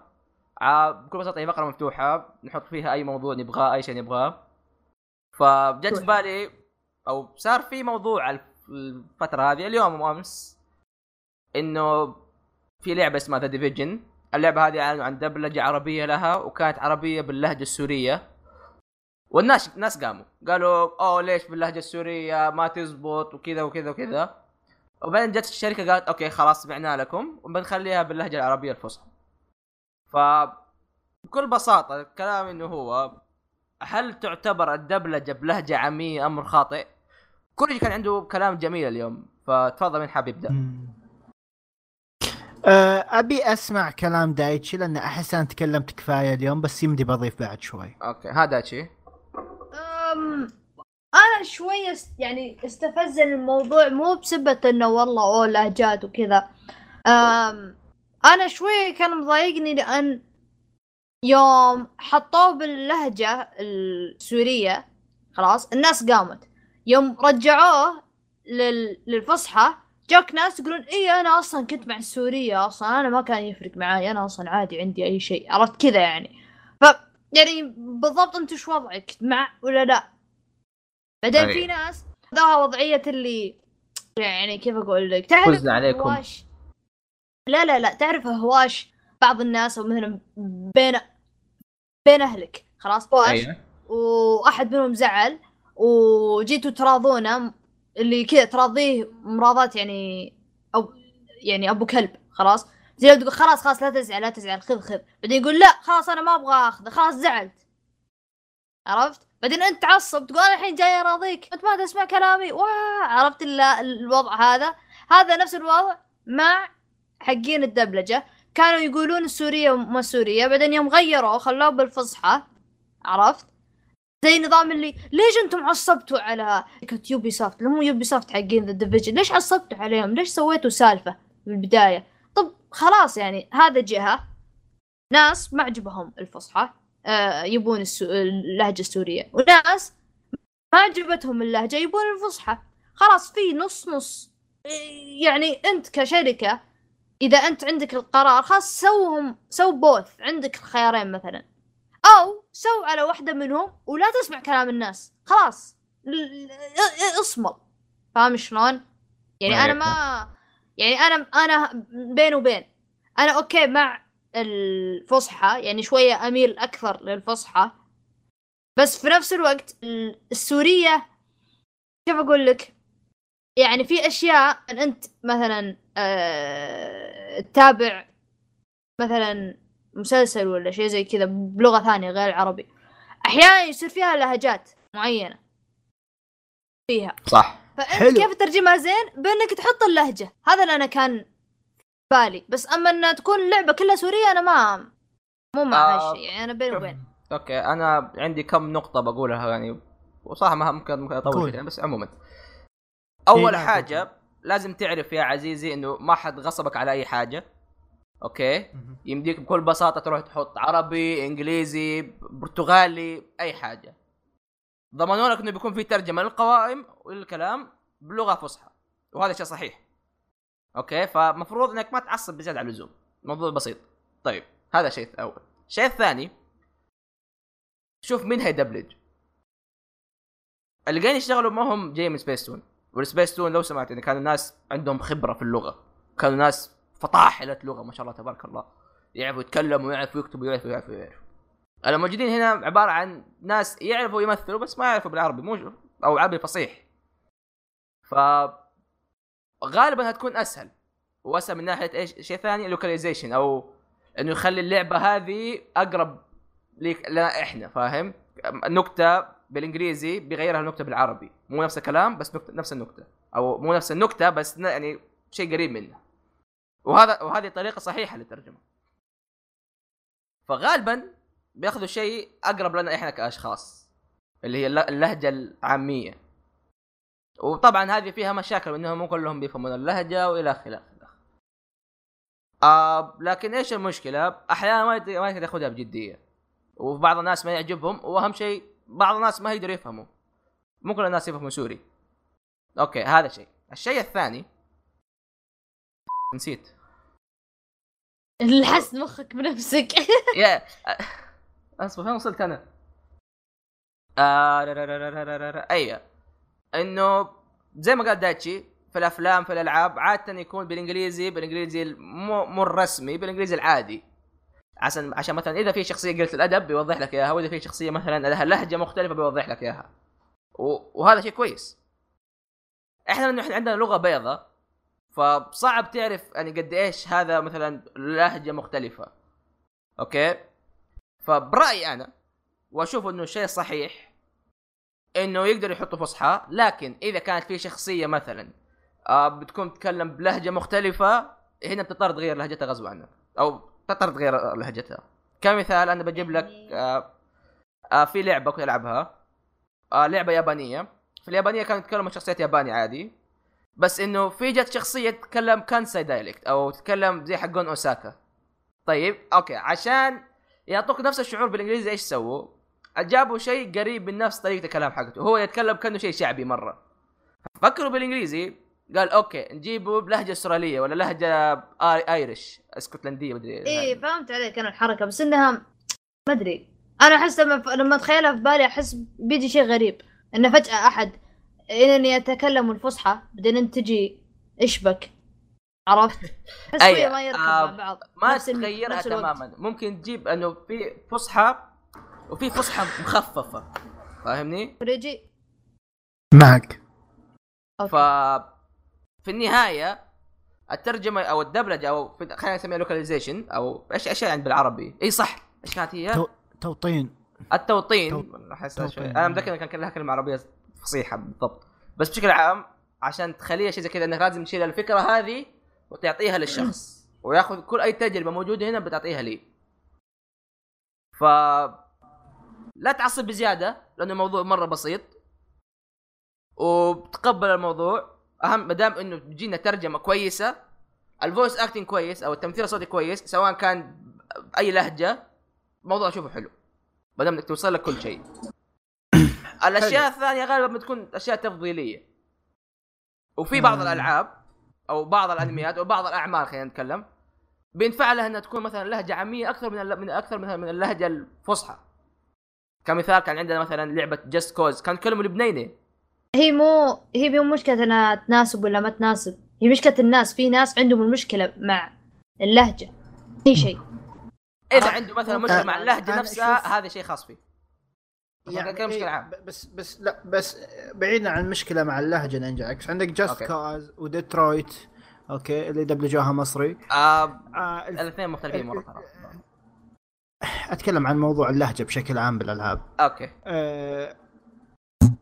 آه بكل بساطة هي فقرة مفتوحة. نحط فيها أي موضوع نبغاه أي شيء نبغاه. فجت في بالي أو صار في موضوع الف- الفترة هذه اليوم وامس إنه في لعبة اسمها The Division اللعبة هذه أعلنوا عن دبلجة عربية لها وكانت عربية باللهجة السورية. والناس الناس قاموا. قالوا أوه ليش باللهجه السورية؟ ما تزبط. وكذا وكذا وكذا. وبعدين جت الشركة قالت okay خلاص سمعنا لكم وبنخليها باللهجة العربية الفصحى. ف بكل بساطة كلامي إنه هو هل تعتبر الدبلجة بلهجة عاميه أمر خاطئ؟ كوريجي كان عنده كلام جميل اليوم. فتفضل من حاب يبدا أه، أبي أسمع كلام دايتشي لأن أحس أنا تكلمت كفاية اليوم بس يمدي بضيف بعد شوي. okay هذا شيء أم... أنا است- يعني استفزني الموضوع مو بسبة إنه والله اوه لهجات وكذا. أم أنا شوية كان مضايقني لأن يوم حطوه باللهجة السورية خلاص الناس قامت. يوم رجعوه لل... للفصحى جاك ناس يقولون اي أنا أصلا كنت مع السورية أصلا أنا ما كان يفرق معاي أنا أصلا عادي عندي أي شيء عرفت كذا يعني. يعني بالضبط انت شو وضعك؟ مع ولا لا؟ بعدين. في ناس خذوها وضعية اللي يعني كيف أقول لك؟ تعرف عليكم. هواش؟ لا لا لا تعرف هواش بعض الناس أو مثلا بين بين أهلك. خلاص؟ هواش. أيوه. وأحد منهم زعل وجيتوا تراضونه اللي كذا تراضيه مراضات يعني أو يعني أبو كلب. خلاص؟ زي لو تقول خلاص خلاص لا تزعل لا تزعل خذ خذ. بعدين يقول لا خلاص أنا ما أبغى آخذه خلاص زعلت. عرفت؟ بعدين أنت تعصب تقول أنا الحين جاي أراضيك أنت ما تسمع كلامي. واه عرفت ال- الوضع هذا؟ هذا نفس الوضع مع حقين الدبلجة. كانوا يقولون السورية وما سوريه بعدين يوم غيروا خلوه بالفصحى. عرفت؟ زي نظام اللي ليش أنتم عصبتوا على كنت Ubisoft هم Ubisoft حقين The Division ليش عصبتوا عليهم؟ ليش سويتوا سالفة بالبدايه خلاص يعني هذا جهة. ناس ما عجبهم الفصحى آه يبون السو... اللهجة السورية. وناس ما عجبتهم اللهجة يبون الفصحى. خلاص في نص نص. يعني أنت كشركة إذا أنت عندك القرار خلاص سوهم سو both عندك الخيارين مثلا. أو سو على واحدة منهم ولا تسمع كلام الناس. خلاص. اصمل فاهم شلون؟ يعني أنا ما يعني أنا أنا بين وبين. أنا okay مع الفصحى يعني شوية أميل أكثر للفصحى. بس في نفس الوقت ال- السورية كيف أقول لك؟ يعني في أشياء إن أنت مثلا آه تتابع مثلا مسلسل ولا شيء زي كذا بلغة ثانية غير العربي. أحيانا يصير فيها لهجات معينة. فيها. صح. فأنت حلو. كيف ترجمها زين؟ بأنك تحط اللهجة. هذا اللي أنا كان بالي. بس أما انها تكون اللعبه كلها سورية أنا ما مو مع آه، هالشيء يعني أنا بيني وبين. okay أنا عندي كم نقطة بقولها يعني. وصراحة ما ممكن ممكن أطول. فيها بس عموما. أول لا، حاجة لازم تعرف يا عزيزي إنه ما حد غصبك على أي حاجة. okay؟ يمديك بكل بساطة تروح تحط عربي إنجليزي برتغالي أي حاجة. ضمنوا لك إنه بيكون في ترجمة للقوائم وللكلام بلغة فصحى وهذا شيء صحيح. okay؟ فمفروض إنك ما تعصب بزيادة على اللزوم. موضوع بسيط. طيب هذا شيء أول. الشيء الثاني شوف مين هيدبلج اللي قاعدين يشتغلوا ما هم جاي من Spacetoon وال Spacetoon لو سمعت يعني كانوا ناس عندهم خبرة في اللغة. كانوا ناس فطاحلة لغة ما شاء الله تبارك الله. يعرفوا يتكلموا ويعرفوا يكتبوا ويعرفوا يعرفوا يعرفوا الموجودين هنا عبارة عن ناس يعرفوا يمثلوا بس ما يعرفوا بالعربي مو أو عربي فصيح. ف غالبا هتكون أسهل. وأسهل من ناحية إيش؟ شيء ثاني لوكاليزيشن أو إنه يخلي اللعبة هذه أقرب ليك لنا إحنا فاهم؟ النكته بالإنجليزي بيغيرها النكته بالعربي. مو نفس الكلام بس نكتة نفس النكتة. أو مو نفس النكتة بس يعني شيء قريب منها. وهذا وهذه طريقة صحيحة للترجمة. فغالبا بياخذوا شيء أقرب لنا إحنا كأشخاص اللي هي الل- اللهجة العامية. وطبعا هذه فيها مشاكل انهم مو كلهم بيفهمون اللهجة وإلى آخره. آه لكن إيش المشكلة؟ أحيانا ما يت- ما يقدر ياخذها بجدية. وبعض الناس ما يعجبهم وأهم شيء بعض الناس ما يقدروا يفهموا مو كل الناس يفهموا سوري. أوكي هذا شيء. الشيء الثاني نسيت. لحس مخك بنفسك. يا اصبر فين وصلت أنا؟ آه را- را- أيوه. إنه زي ما قال دايتشي في الأفلام في الألعاب عادة يكون بالإنجليزي بالإنجليزي مو الرسمي بالإنجليزي العادي. عشان عشان مثلا إذا في شخصية قله الأدب بيوضح لك إياها وإذا في شخصية مثلا لها لهجة مختلفة بيوضح لك إياها. وهذا شيء كويس. إحنا لأنه إحنا عندنا لغة بيضة فصعب تعرف يعني قد إيش هذا مثلا لهجة مختلفة. أوكي؟ فبرأيي أنا وأشوف إنه شيء صحيح إنه يقدر يحطوا فصحى لكن إذا كانت في شخصية مثلا آه بتكون تتكلم بلهجة مختلفة هنا بتضطر تغير لهجتها غصب عنك أو تضطر تغير لهجتها. كمثال أنا بجيب لك آه آه في لعبة كنت ألعبها. آه لعبة يابانية. في اليابانية كانوا يتكلموا شخصيات ياباني عادي. بس إنه في جت شخصية تتكلم كانساي dialect أو تتكلم زي حقون أوساكا. طيب أوكي عشان يعطوك نفس الشعور بالإنجليزي إيش سووا؟ جابوا شيء قريب من نفس طريقة الكلام حقته. هو يتكلم كأنه شيء شعبي مرة. فكروا بالإنجليزي قال أوكي نجيبه بلهجة أسترالية ولا لهجة آي- Irish إسكتلندية مدري إيه فهمت عليك أنا الحركة بس إنها ما أدري. أنا أحس لما لما اتخيلها في بالي أحس بيجي شيء غريب. انه فجأة أحد انني اتكلم الفصحى بعدين أنت تجي اشبك عرفت؟ احس أي، شوية ما يركب آه، مع بعض ما تغيرها. تماما ممكن تجيب إنه في فصحى وفي فصحى مخففة فاهمني؟ فريجي معك. ف في النهاية الترجمة أو الدبلجة أو في- خلينا نسميها localization أو إيش إيش يعني بالعربي؟ إي صح إيش كانت هي؟ تو- توطين التوطين تو- توطين. شوي أنا متذكر إن كان لها كلمة عربية فصيحة بالضبط بس بشكل عام عشان تخليها شيء زي كذا إنك لازم تشيل الفكرة هذه وتعطيها للشخص. وياخذ كل أي تجربة موجودة هنا بتعطيها لي. ف لا تعصب بزيادة لأنه الموضوع مرة بسيط. وتقبل الموضوع. أهم ما دام إنه تجينا ترجمة كويسة ال voice acting كويس أو التمثيل الصوتي كويس سواء كان باي لهجة الموضوع اشوفه حلو. ما دام إنك توصل لك كل شيء. الأشياء الثانية غالبا بتكون أشياء تفضيلية. وفي بعض آه. الألعاب أو بعض الأنميات أو بعض الأعمال خلينا نتكلم. بينفع لها إنها تكون مثلا لهجة عامية أكثر من من أكثر من من اللهجة الفصحى. كمثال كان عندنا مثلا لعبة جاست كوز كانوا يتكلموا لبنيني هي مو هي مو مشكلة إنها تناسب ولا ما تناسب. هي مشكلة الناس في ناس عندهم المشكلة مع اللهجة. اي شيء. إذا. عنده مثلا. مشكلة مع اللهجة نفسها هذا شيء خاص فيه. يعني كان مشكلة إيه، عام. بس بس لا بس بعيدا عن المشكلة مع اللهجة نينجا إكس عندك Just. Cause وديترويت أوكي اللي دبلجوها مصري. آه آه الاثنين مختلفين مرة ترى. أتكلم عن موضوع اللهجة بشكل عام بالألعاب. أوكي. آه،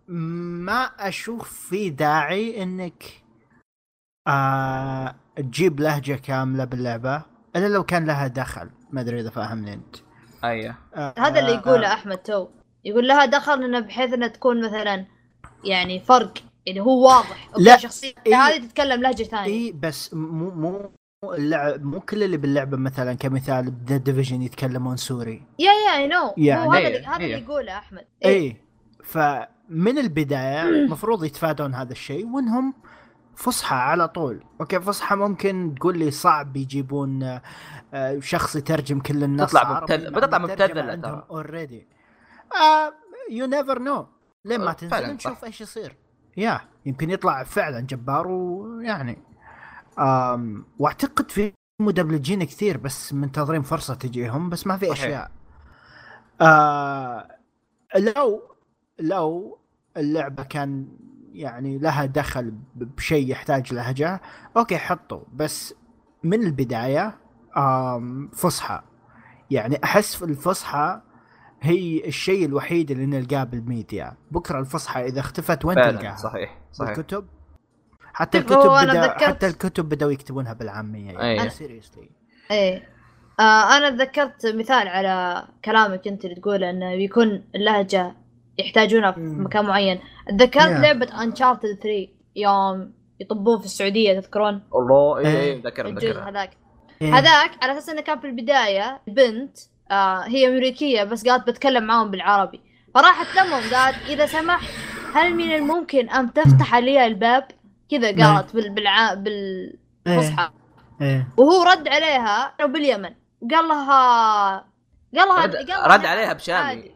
ما أشوف في داعي إنك آه تجيب لهجة كاملة باللعبة إلا لو كان لها دخل. ما أدري إذا فاهمني أنت. أيوه. آه هذا اللي آه، يقوله أحمد تو. يقول لها دخل انه بحيث إنها تكون مثلا يعني فرق يعني هو واضح. لا، الشخصيه إيه. هذه تتكلم لهجة ثانية. اي بس مو مو مو اللعب مو كل اللي باللعبة مثلا كمثال The Division يتكلمون سوري. yeah yeah I know يعني- هذا إيه، اللي هذا اللي إيه. يقوله أحمد. اي فمن البداية المفروض يتفادون هذا الشيء وإنهم فصحى على طول. أوكي فصحى ممكن تقول لي صعب يجيبون آه، شخص يترجم كل النص تطلع عربي، مبتذل- مع بتطلع إن مبتذلة الترجمة ترى. عندهم already you never know لين ما آه، تنزل نشوف. إيش يصير. yeah يمكن يطلع فعلا جبار ويعني واعتقد في مدبلجين كثير بس منتظرين فرصة تجيهم بس ما في. أشياء. آه لو لو اللعبة كان يعني لها دخل بشيء يحتاج لهجة أوكي حطوا. بس من البداية فصحى. يعني أحس في الفصحى هي الشيء الوحيد اللي نلقاه بالميديا. بكرة الفصحى إذا اختفت وين تلقاها؟ صحيح صحيح. الكتب حتى الكتب بدا حتى الكتب بدأوا يكتبونها بالعامية. يعني. سيريسلي إيه. آه أنا تذكرت مثال على كلامك أنت اللي تقول إنه بيكون اللهجة يحتاجونها في مم. مكان معين. تذكرت Yeah. لعبة انشارتد 3 يوم يطبون في السعودية تذكرون؟ الله اي إيه. اي مذكر هذاك. إيه. هذاك على أساس إنه كان في البداية بنت آه هي أمريكية بس قالت بتكلم معاهم بالعربي. فراحت لهم قالت إذا سمحت هل من الممكن أن تفتح لي الباب؟ كذا نعم. قالت بال بالع... بالفصحى. إيه. وهو رد عليها باليمن. قال لها قال لها رد, قال لها رد عليها بشامي.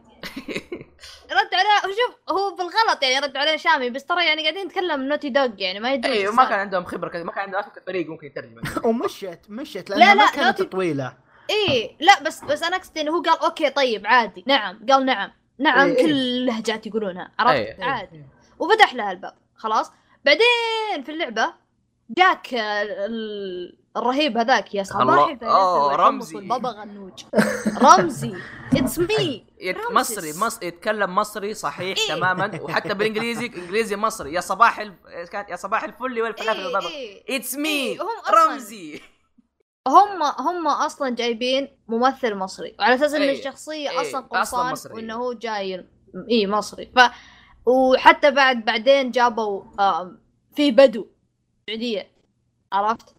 رد عليها شوف هو بالغلط يعني رد عليه شامي بس ترى يعني قاعدين نتكلم Naughty Dog يعني ما يدري أيوه ما كان عندهم خبرة كذا ما كان عندهم فريق ممكن يترجم ومشت مشت لا، لأنها لا، ما كانت لا طويلة. إيه لا بس بس أنا أقصد إنه هو قال أوكي طيب عادي. نعم قال نعم. نعم إيه، كل إيه. اللهجات يقولونها. عرفت؟ إيه. عادي. وفتح لها الباب. خلاص. بعدين في اللعبة جاك آه، ال- الرهيب هذاك يا صباح. الله. الفانيس أوه، والحمص رمزي. والبابا غنوج. رمزي. اتس مي. مصري مص... يتكلم مصري صحيح إيه. تماما وحتى بالإنجليزي إنجليزي مصري. يا صباح ال... يا صباح الفل والفلافل إيه إيه. اتس مي إيه، أصلاً- رمزي. هم هم أصلا جايبين ممثل مصري وعلى أساس إن إيه. الشخصية إيه، أصلا مصري. وإنه هو جاي اي مصري. ف وحتى بعد بعدين جابوا آم، في بدو سعودية عرفت؟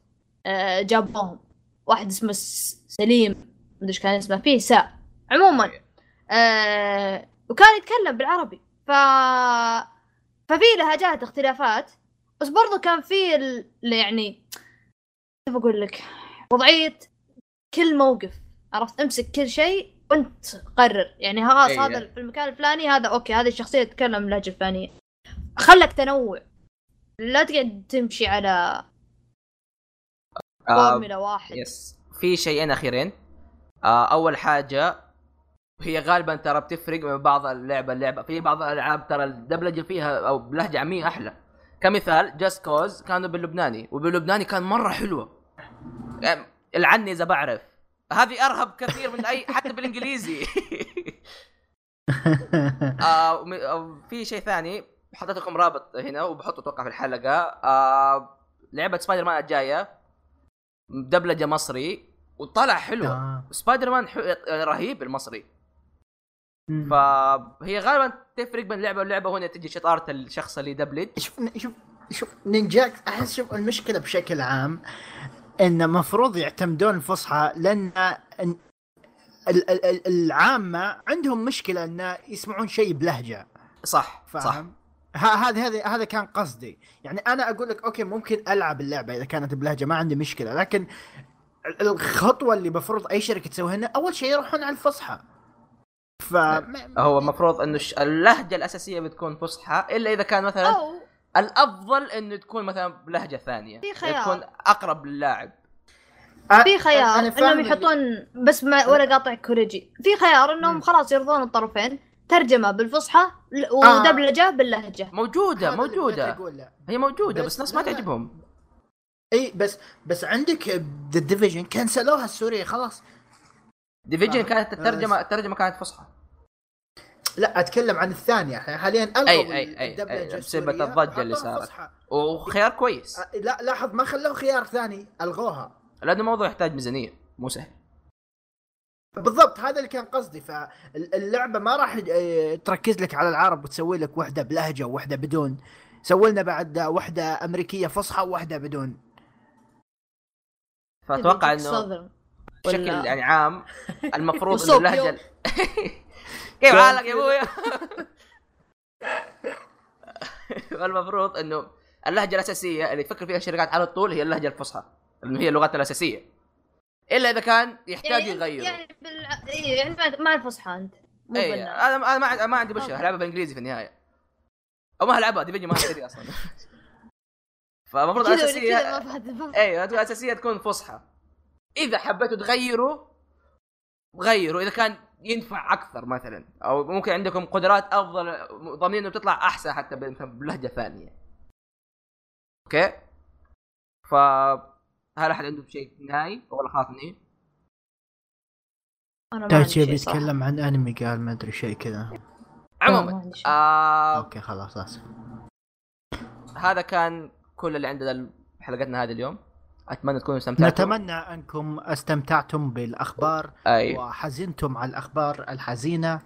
آه، جابوهم. واحد اسمه سليم مدري إيش كان اسمه فيه ساء. عموما آه وكان يتكلم بالعربي. ف ففي لهجات اختلافات. بس برضو كان في ال... يعني كيف أقول لك؟ وضعية كل موقف. عرفت؟ أمسك كل شيء وأنت قرر. يعني خلاص إيه. هذا في المكان الفلاني هذا أوكي هذه الشخصية تتكلم اللهجه الفلانيه خلك تنوع. لا تقعد تمشي على آه فورمولا واحد. yes. في شيئين أخيرين. آه أول حاجة هي غالبا ترى بتفرق من بعض اللعبة اللعبة. في بعض الألعاب ترى الدبلجة فيها أو بلهجة عاميه أحلى. كمثال Just Cause كانوا باللبناني وباللبناني كان مرة حلوة. يعني العني إذا بعرف. هذه أرهب كثير من اي حتى بالإنجليزي. آه في شيء ثاني حطيت لكم رابط هنا وبحطه أتوقع في الحلقة. آه لعبة سبايدر مان الجاية. دبلجه مصري. وطلع حلوة آه. سبايدر مان حو... رهيب المصري. مم. فهي غالبا تفرق بين لعبة ولعبة هنا تجي شطارة الشخص اللي يدبلج. شوف شوف شوف نينجاك أحس شوف المشكلة بشكل عام. إن مفروض يعتمدون الفصحى لأن ال- ال- ال- العامة عندهم مشكلة إن يسمعون شيء بلهجة. صح صح. فاهم؟ هذا هذا هذا كان قصدي. يعني أنا أقول لك okay ممكن ألعب اللعبة إذا كانت بلهجة ما عندي مشكلة لكن ال- الخطوة اللي بفرض أي شركة تسويها هنا أول شيء يروحون على الفصحى. ف هو المفروض إنه الش- اللهجة الأساسية بتكون فصحى إلا إذا كان مثلا أو الأفضل انه تكون مثلا بلهجة ثانية في خيار. تكون أقرب للاعب في خيار إنهم يحطون بس ما ولا قاطع كوريجي في خيار إنهم. خلاص يرضون الطرفين ترجمة بالفصحى آه. ودبلجة باللهجة موجودة موجودة. هي موجودة بس بس ناس ما. تعجبهم إي بس بس عندك The Division كنسلوها السورية خلاص Division آه. كانت الترجمه الترجمة كانت فصحى لا أتكلم عن الثانية. حاليا ألغوا أي- الدبلجة أي، بسبب الضجة اللي صارت. وخيار كويس. آه، لا لاحظ ما خلوه خيار ثاني ألغوها. لأنه الموضوع يحتاج ميزانية. مو سهل. بالضبط هذا اللي كان قصدي. فاللعبه ما راح آه، تركز لك على العرب وتسوي لك وحدة بلهجة ووحده بدون. سوي لنا بعد وحدة أمريكية فصحى ووحدة بدون. فأتوقع إنه. بشكل يعني عام المفروض انه اللهجة كيف حالك يا ابويا؟ المفروض إنه اللهجة الأساسية اللي تفكر فيها الشركات على طول هي اللهجة الفصحى اللي هي لغتنا الأساسية. إلا إذا كان يحتاج يعني يغيروا يعني بال... إيه، يعني ما- الفصحى أنت. مو اي بالنار. أنا ما عندي- ما عندي مشكلة. هلعبها بالانجليزي في النهاية. أو ما هلعبها ديفيجن ما هلعبها أصلا. فالمفروض الاساسيه أيوه الأساسية تكون فصحى. إذا حبيتوا تغيروا غيروا. إذا كان ينفع أكثر مثلا أو ممكن عندكم قدرات أفضل ضامنين إنه بتطلع أحسن حتى بلهجة ثانية okay ف هل أحد عنده شيء نهائي ولا خلاص نهي؟ أنا ما عندي تايتشي. بيتكلم عن أنمي قال ما أدري شيء كذا ما عموما. آه okay خلاص آسف هذا كان كل اللي عندنا حلقتنا هذه اليوم أتمنى تكونوا استمتعتوا. نتمنى أنكم استمتعتم بالأخبار أيوه وحزنتم على الأخبار الحزينة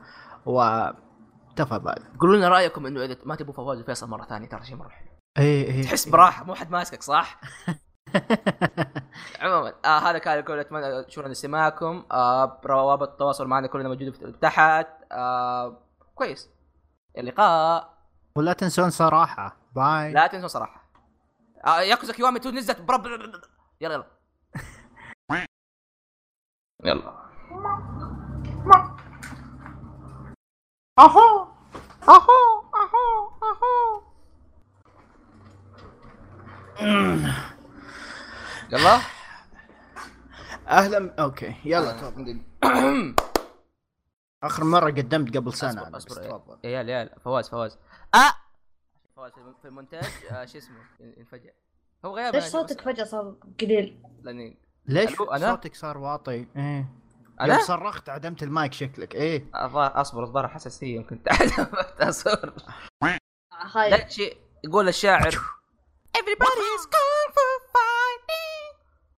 وتفضل قولوا لنا رأيكم إنه إذا ما تبغوا فواز وفيصل مرة ثانية ترى شيء مرة حلو. إيه إيه. تحس براحة مو حد ماسكك صح؟ عموما آه هذا كان الكل أتمنى شكرا لاستماعكم آه روابط التواصل معنا كلنا موجوده في- تحت آه كويس. اللقاء. ولا تنسون صراحة. bye لا تنسوا صراحة. آه Yakuza Kiwami 2 نزلت برب يلا يلا. يلا. أهو أهو أهو أهو. يلا. أهلا okay يلا تفضل. آخر مرة قدمت قبل سنة بس أصبر. تفضل. يا عيال يا عيال فواز فواز. آه! فواز في الم- في المونتاج آه شو اسمه؟ انفجع هو غياب ليش يعني صوتك فجأة صار قليل؟ لاني ليش ألو، أنا؟ صوتك صار واطي؟ إيه. أنا؟ صرخت عدمت المايك شكلك إيه. أصبر الظاهر حساسيه يمكن تعرف أصبر. لا شيء يقول الشاعر Everybody is kung fu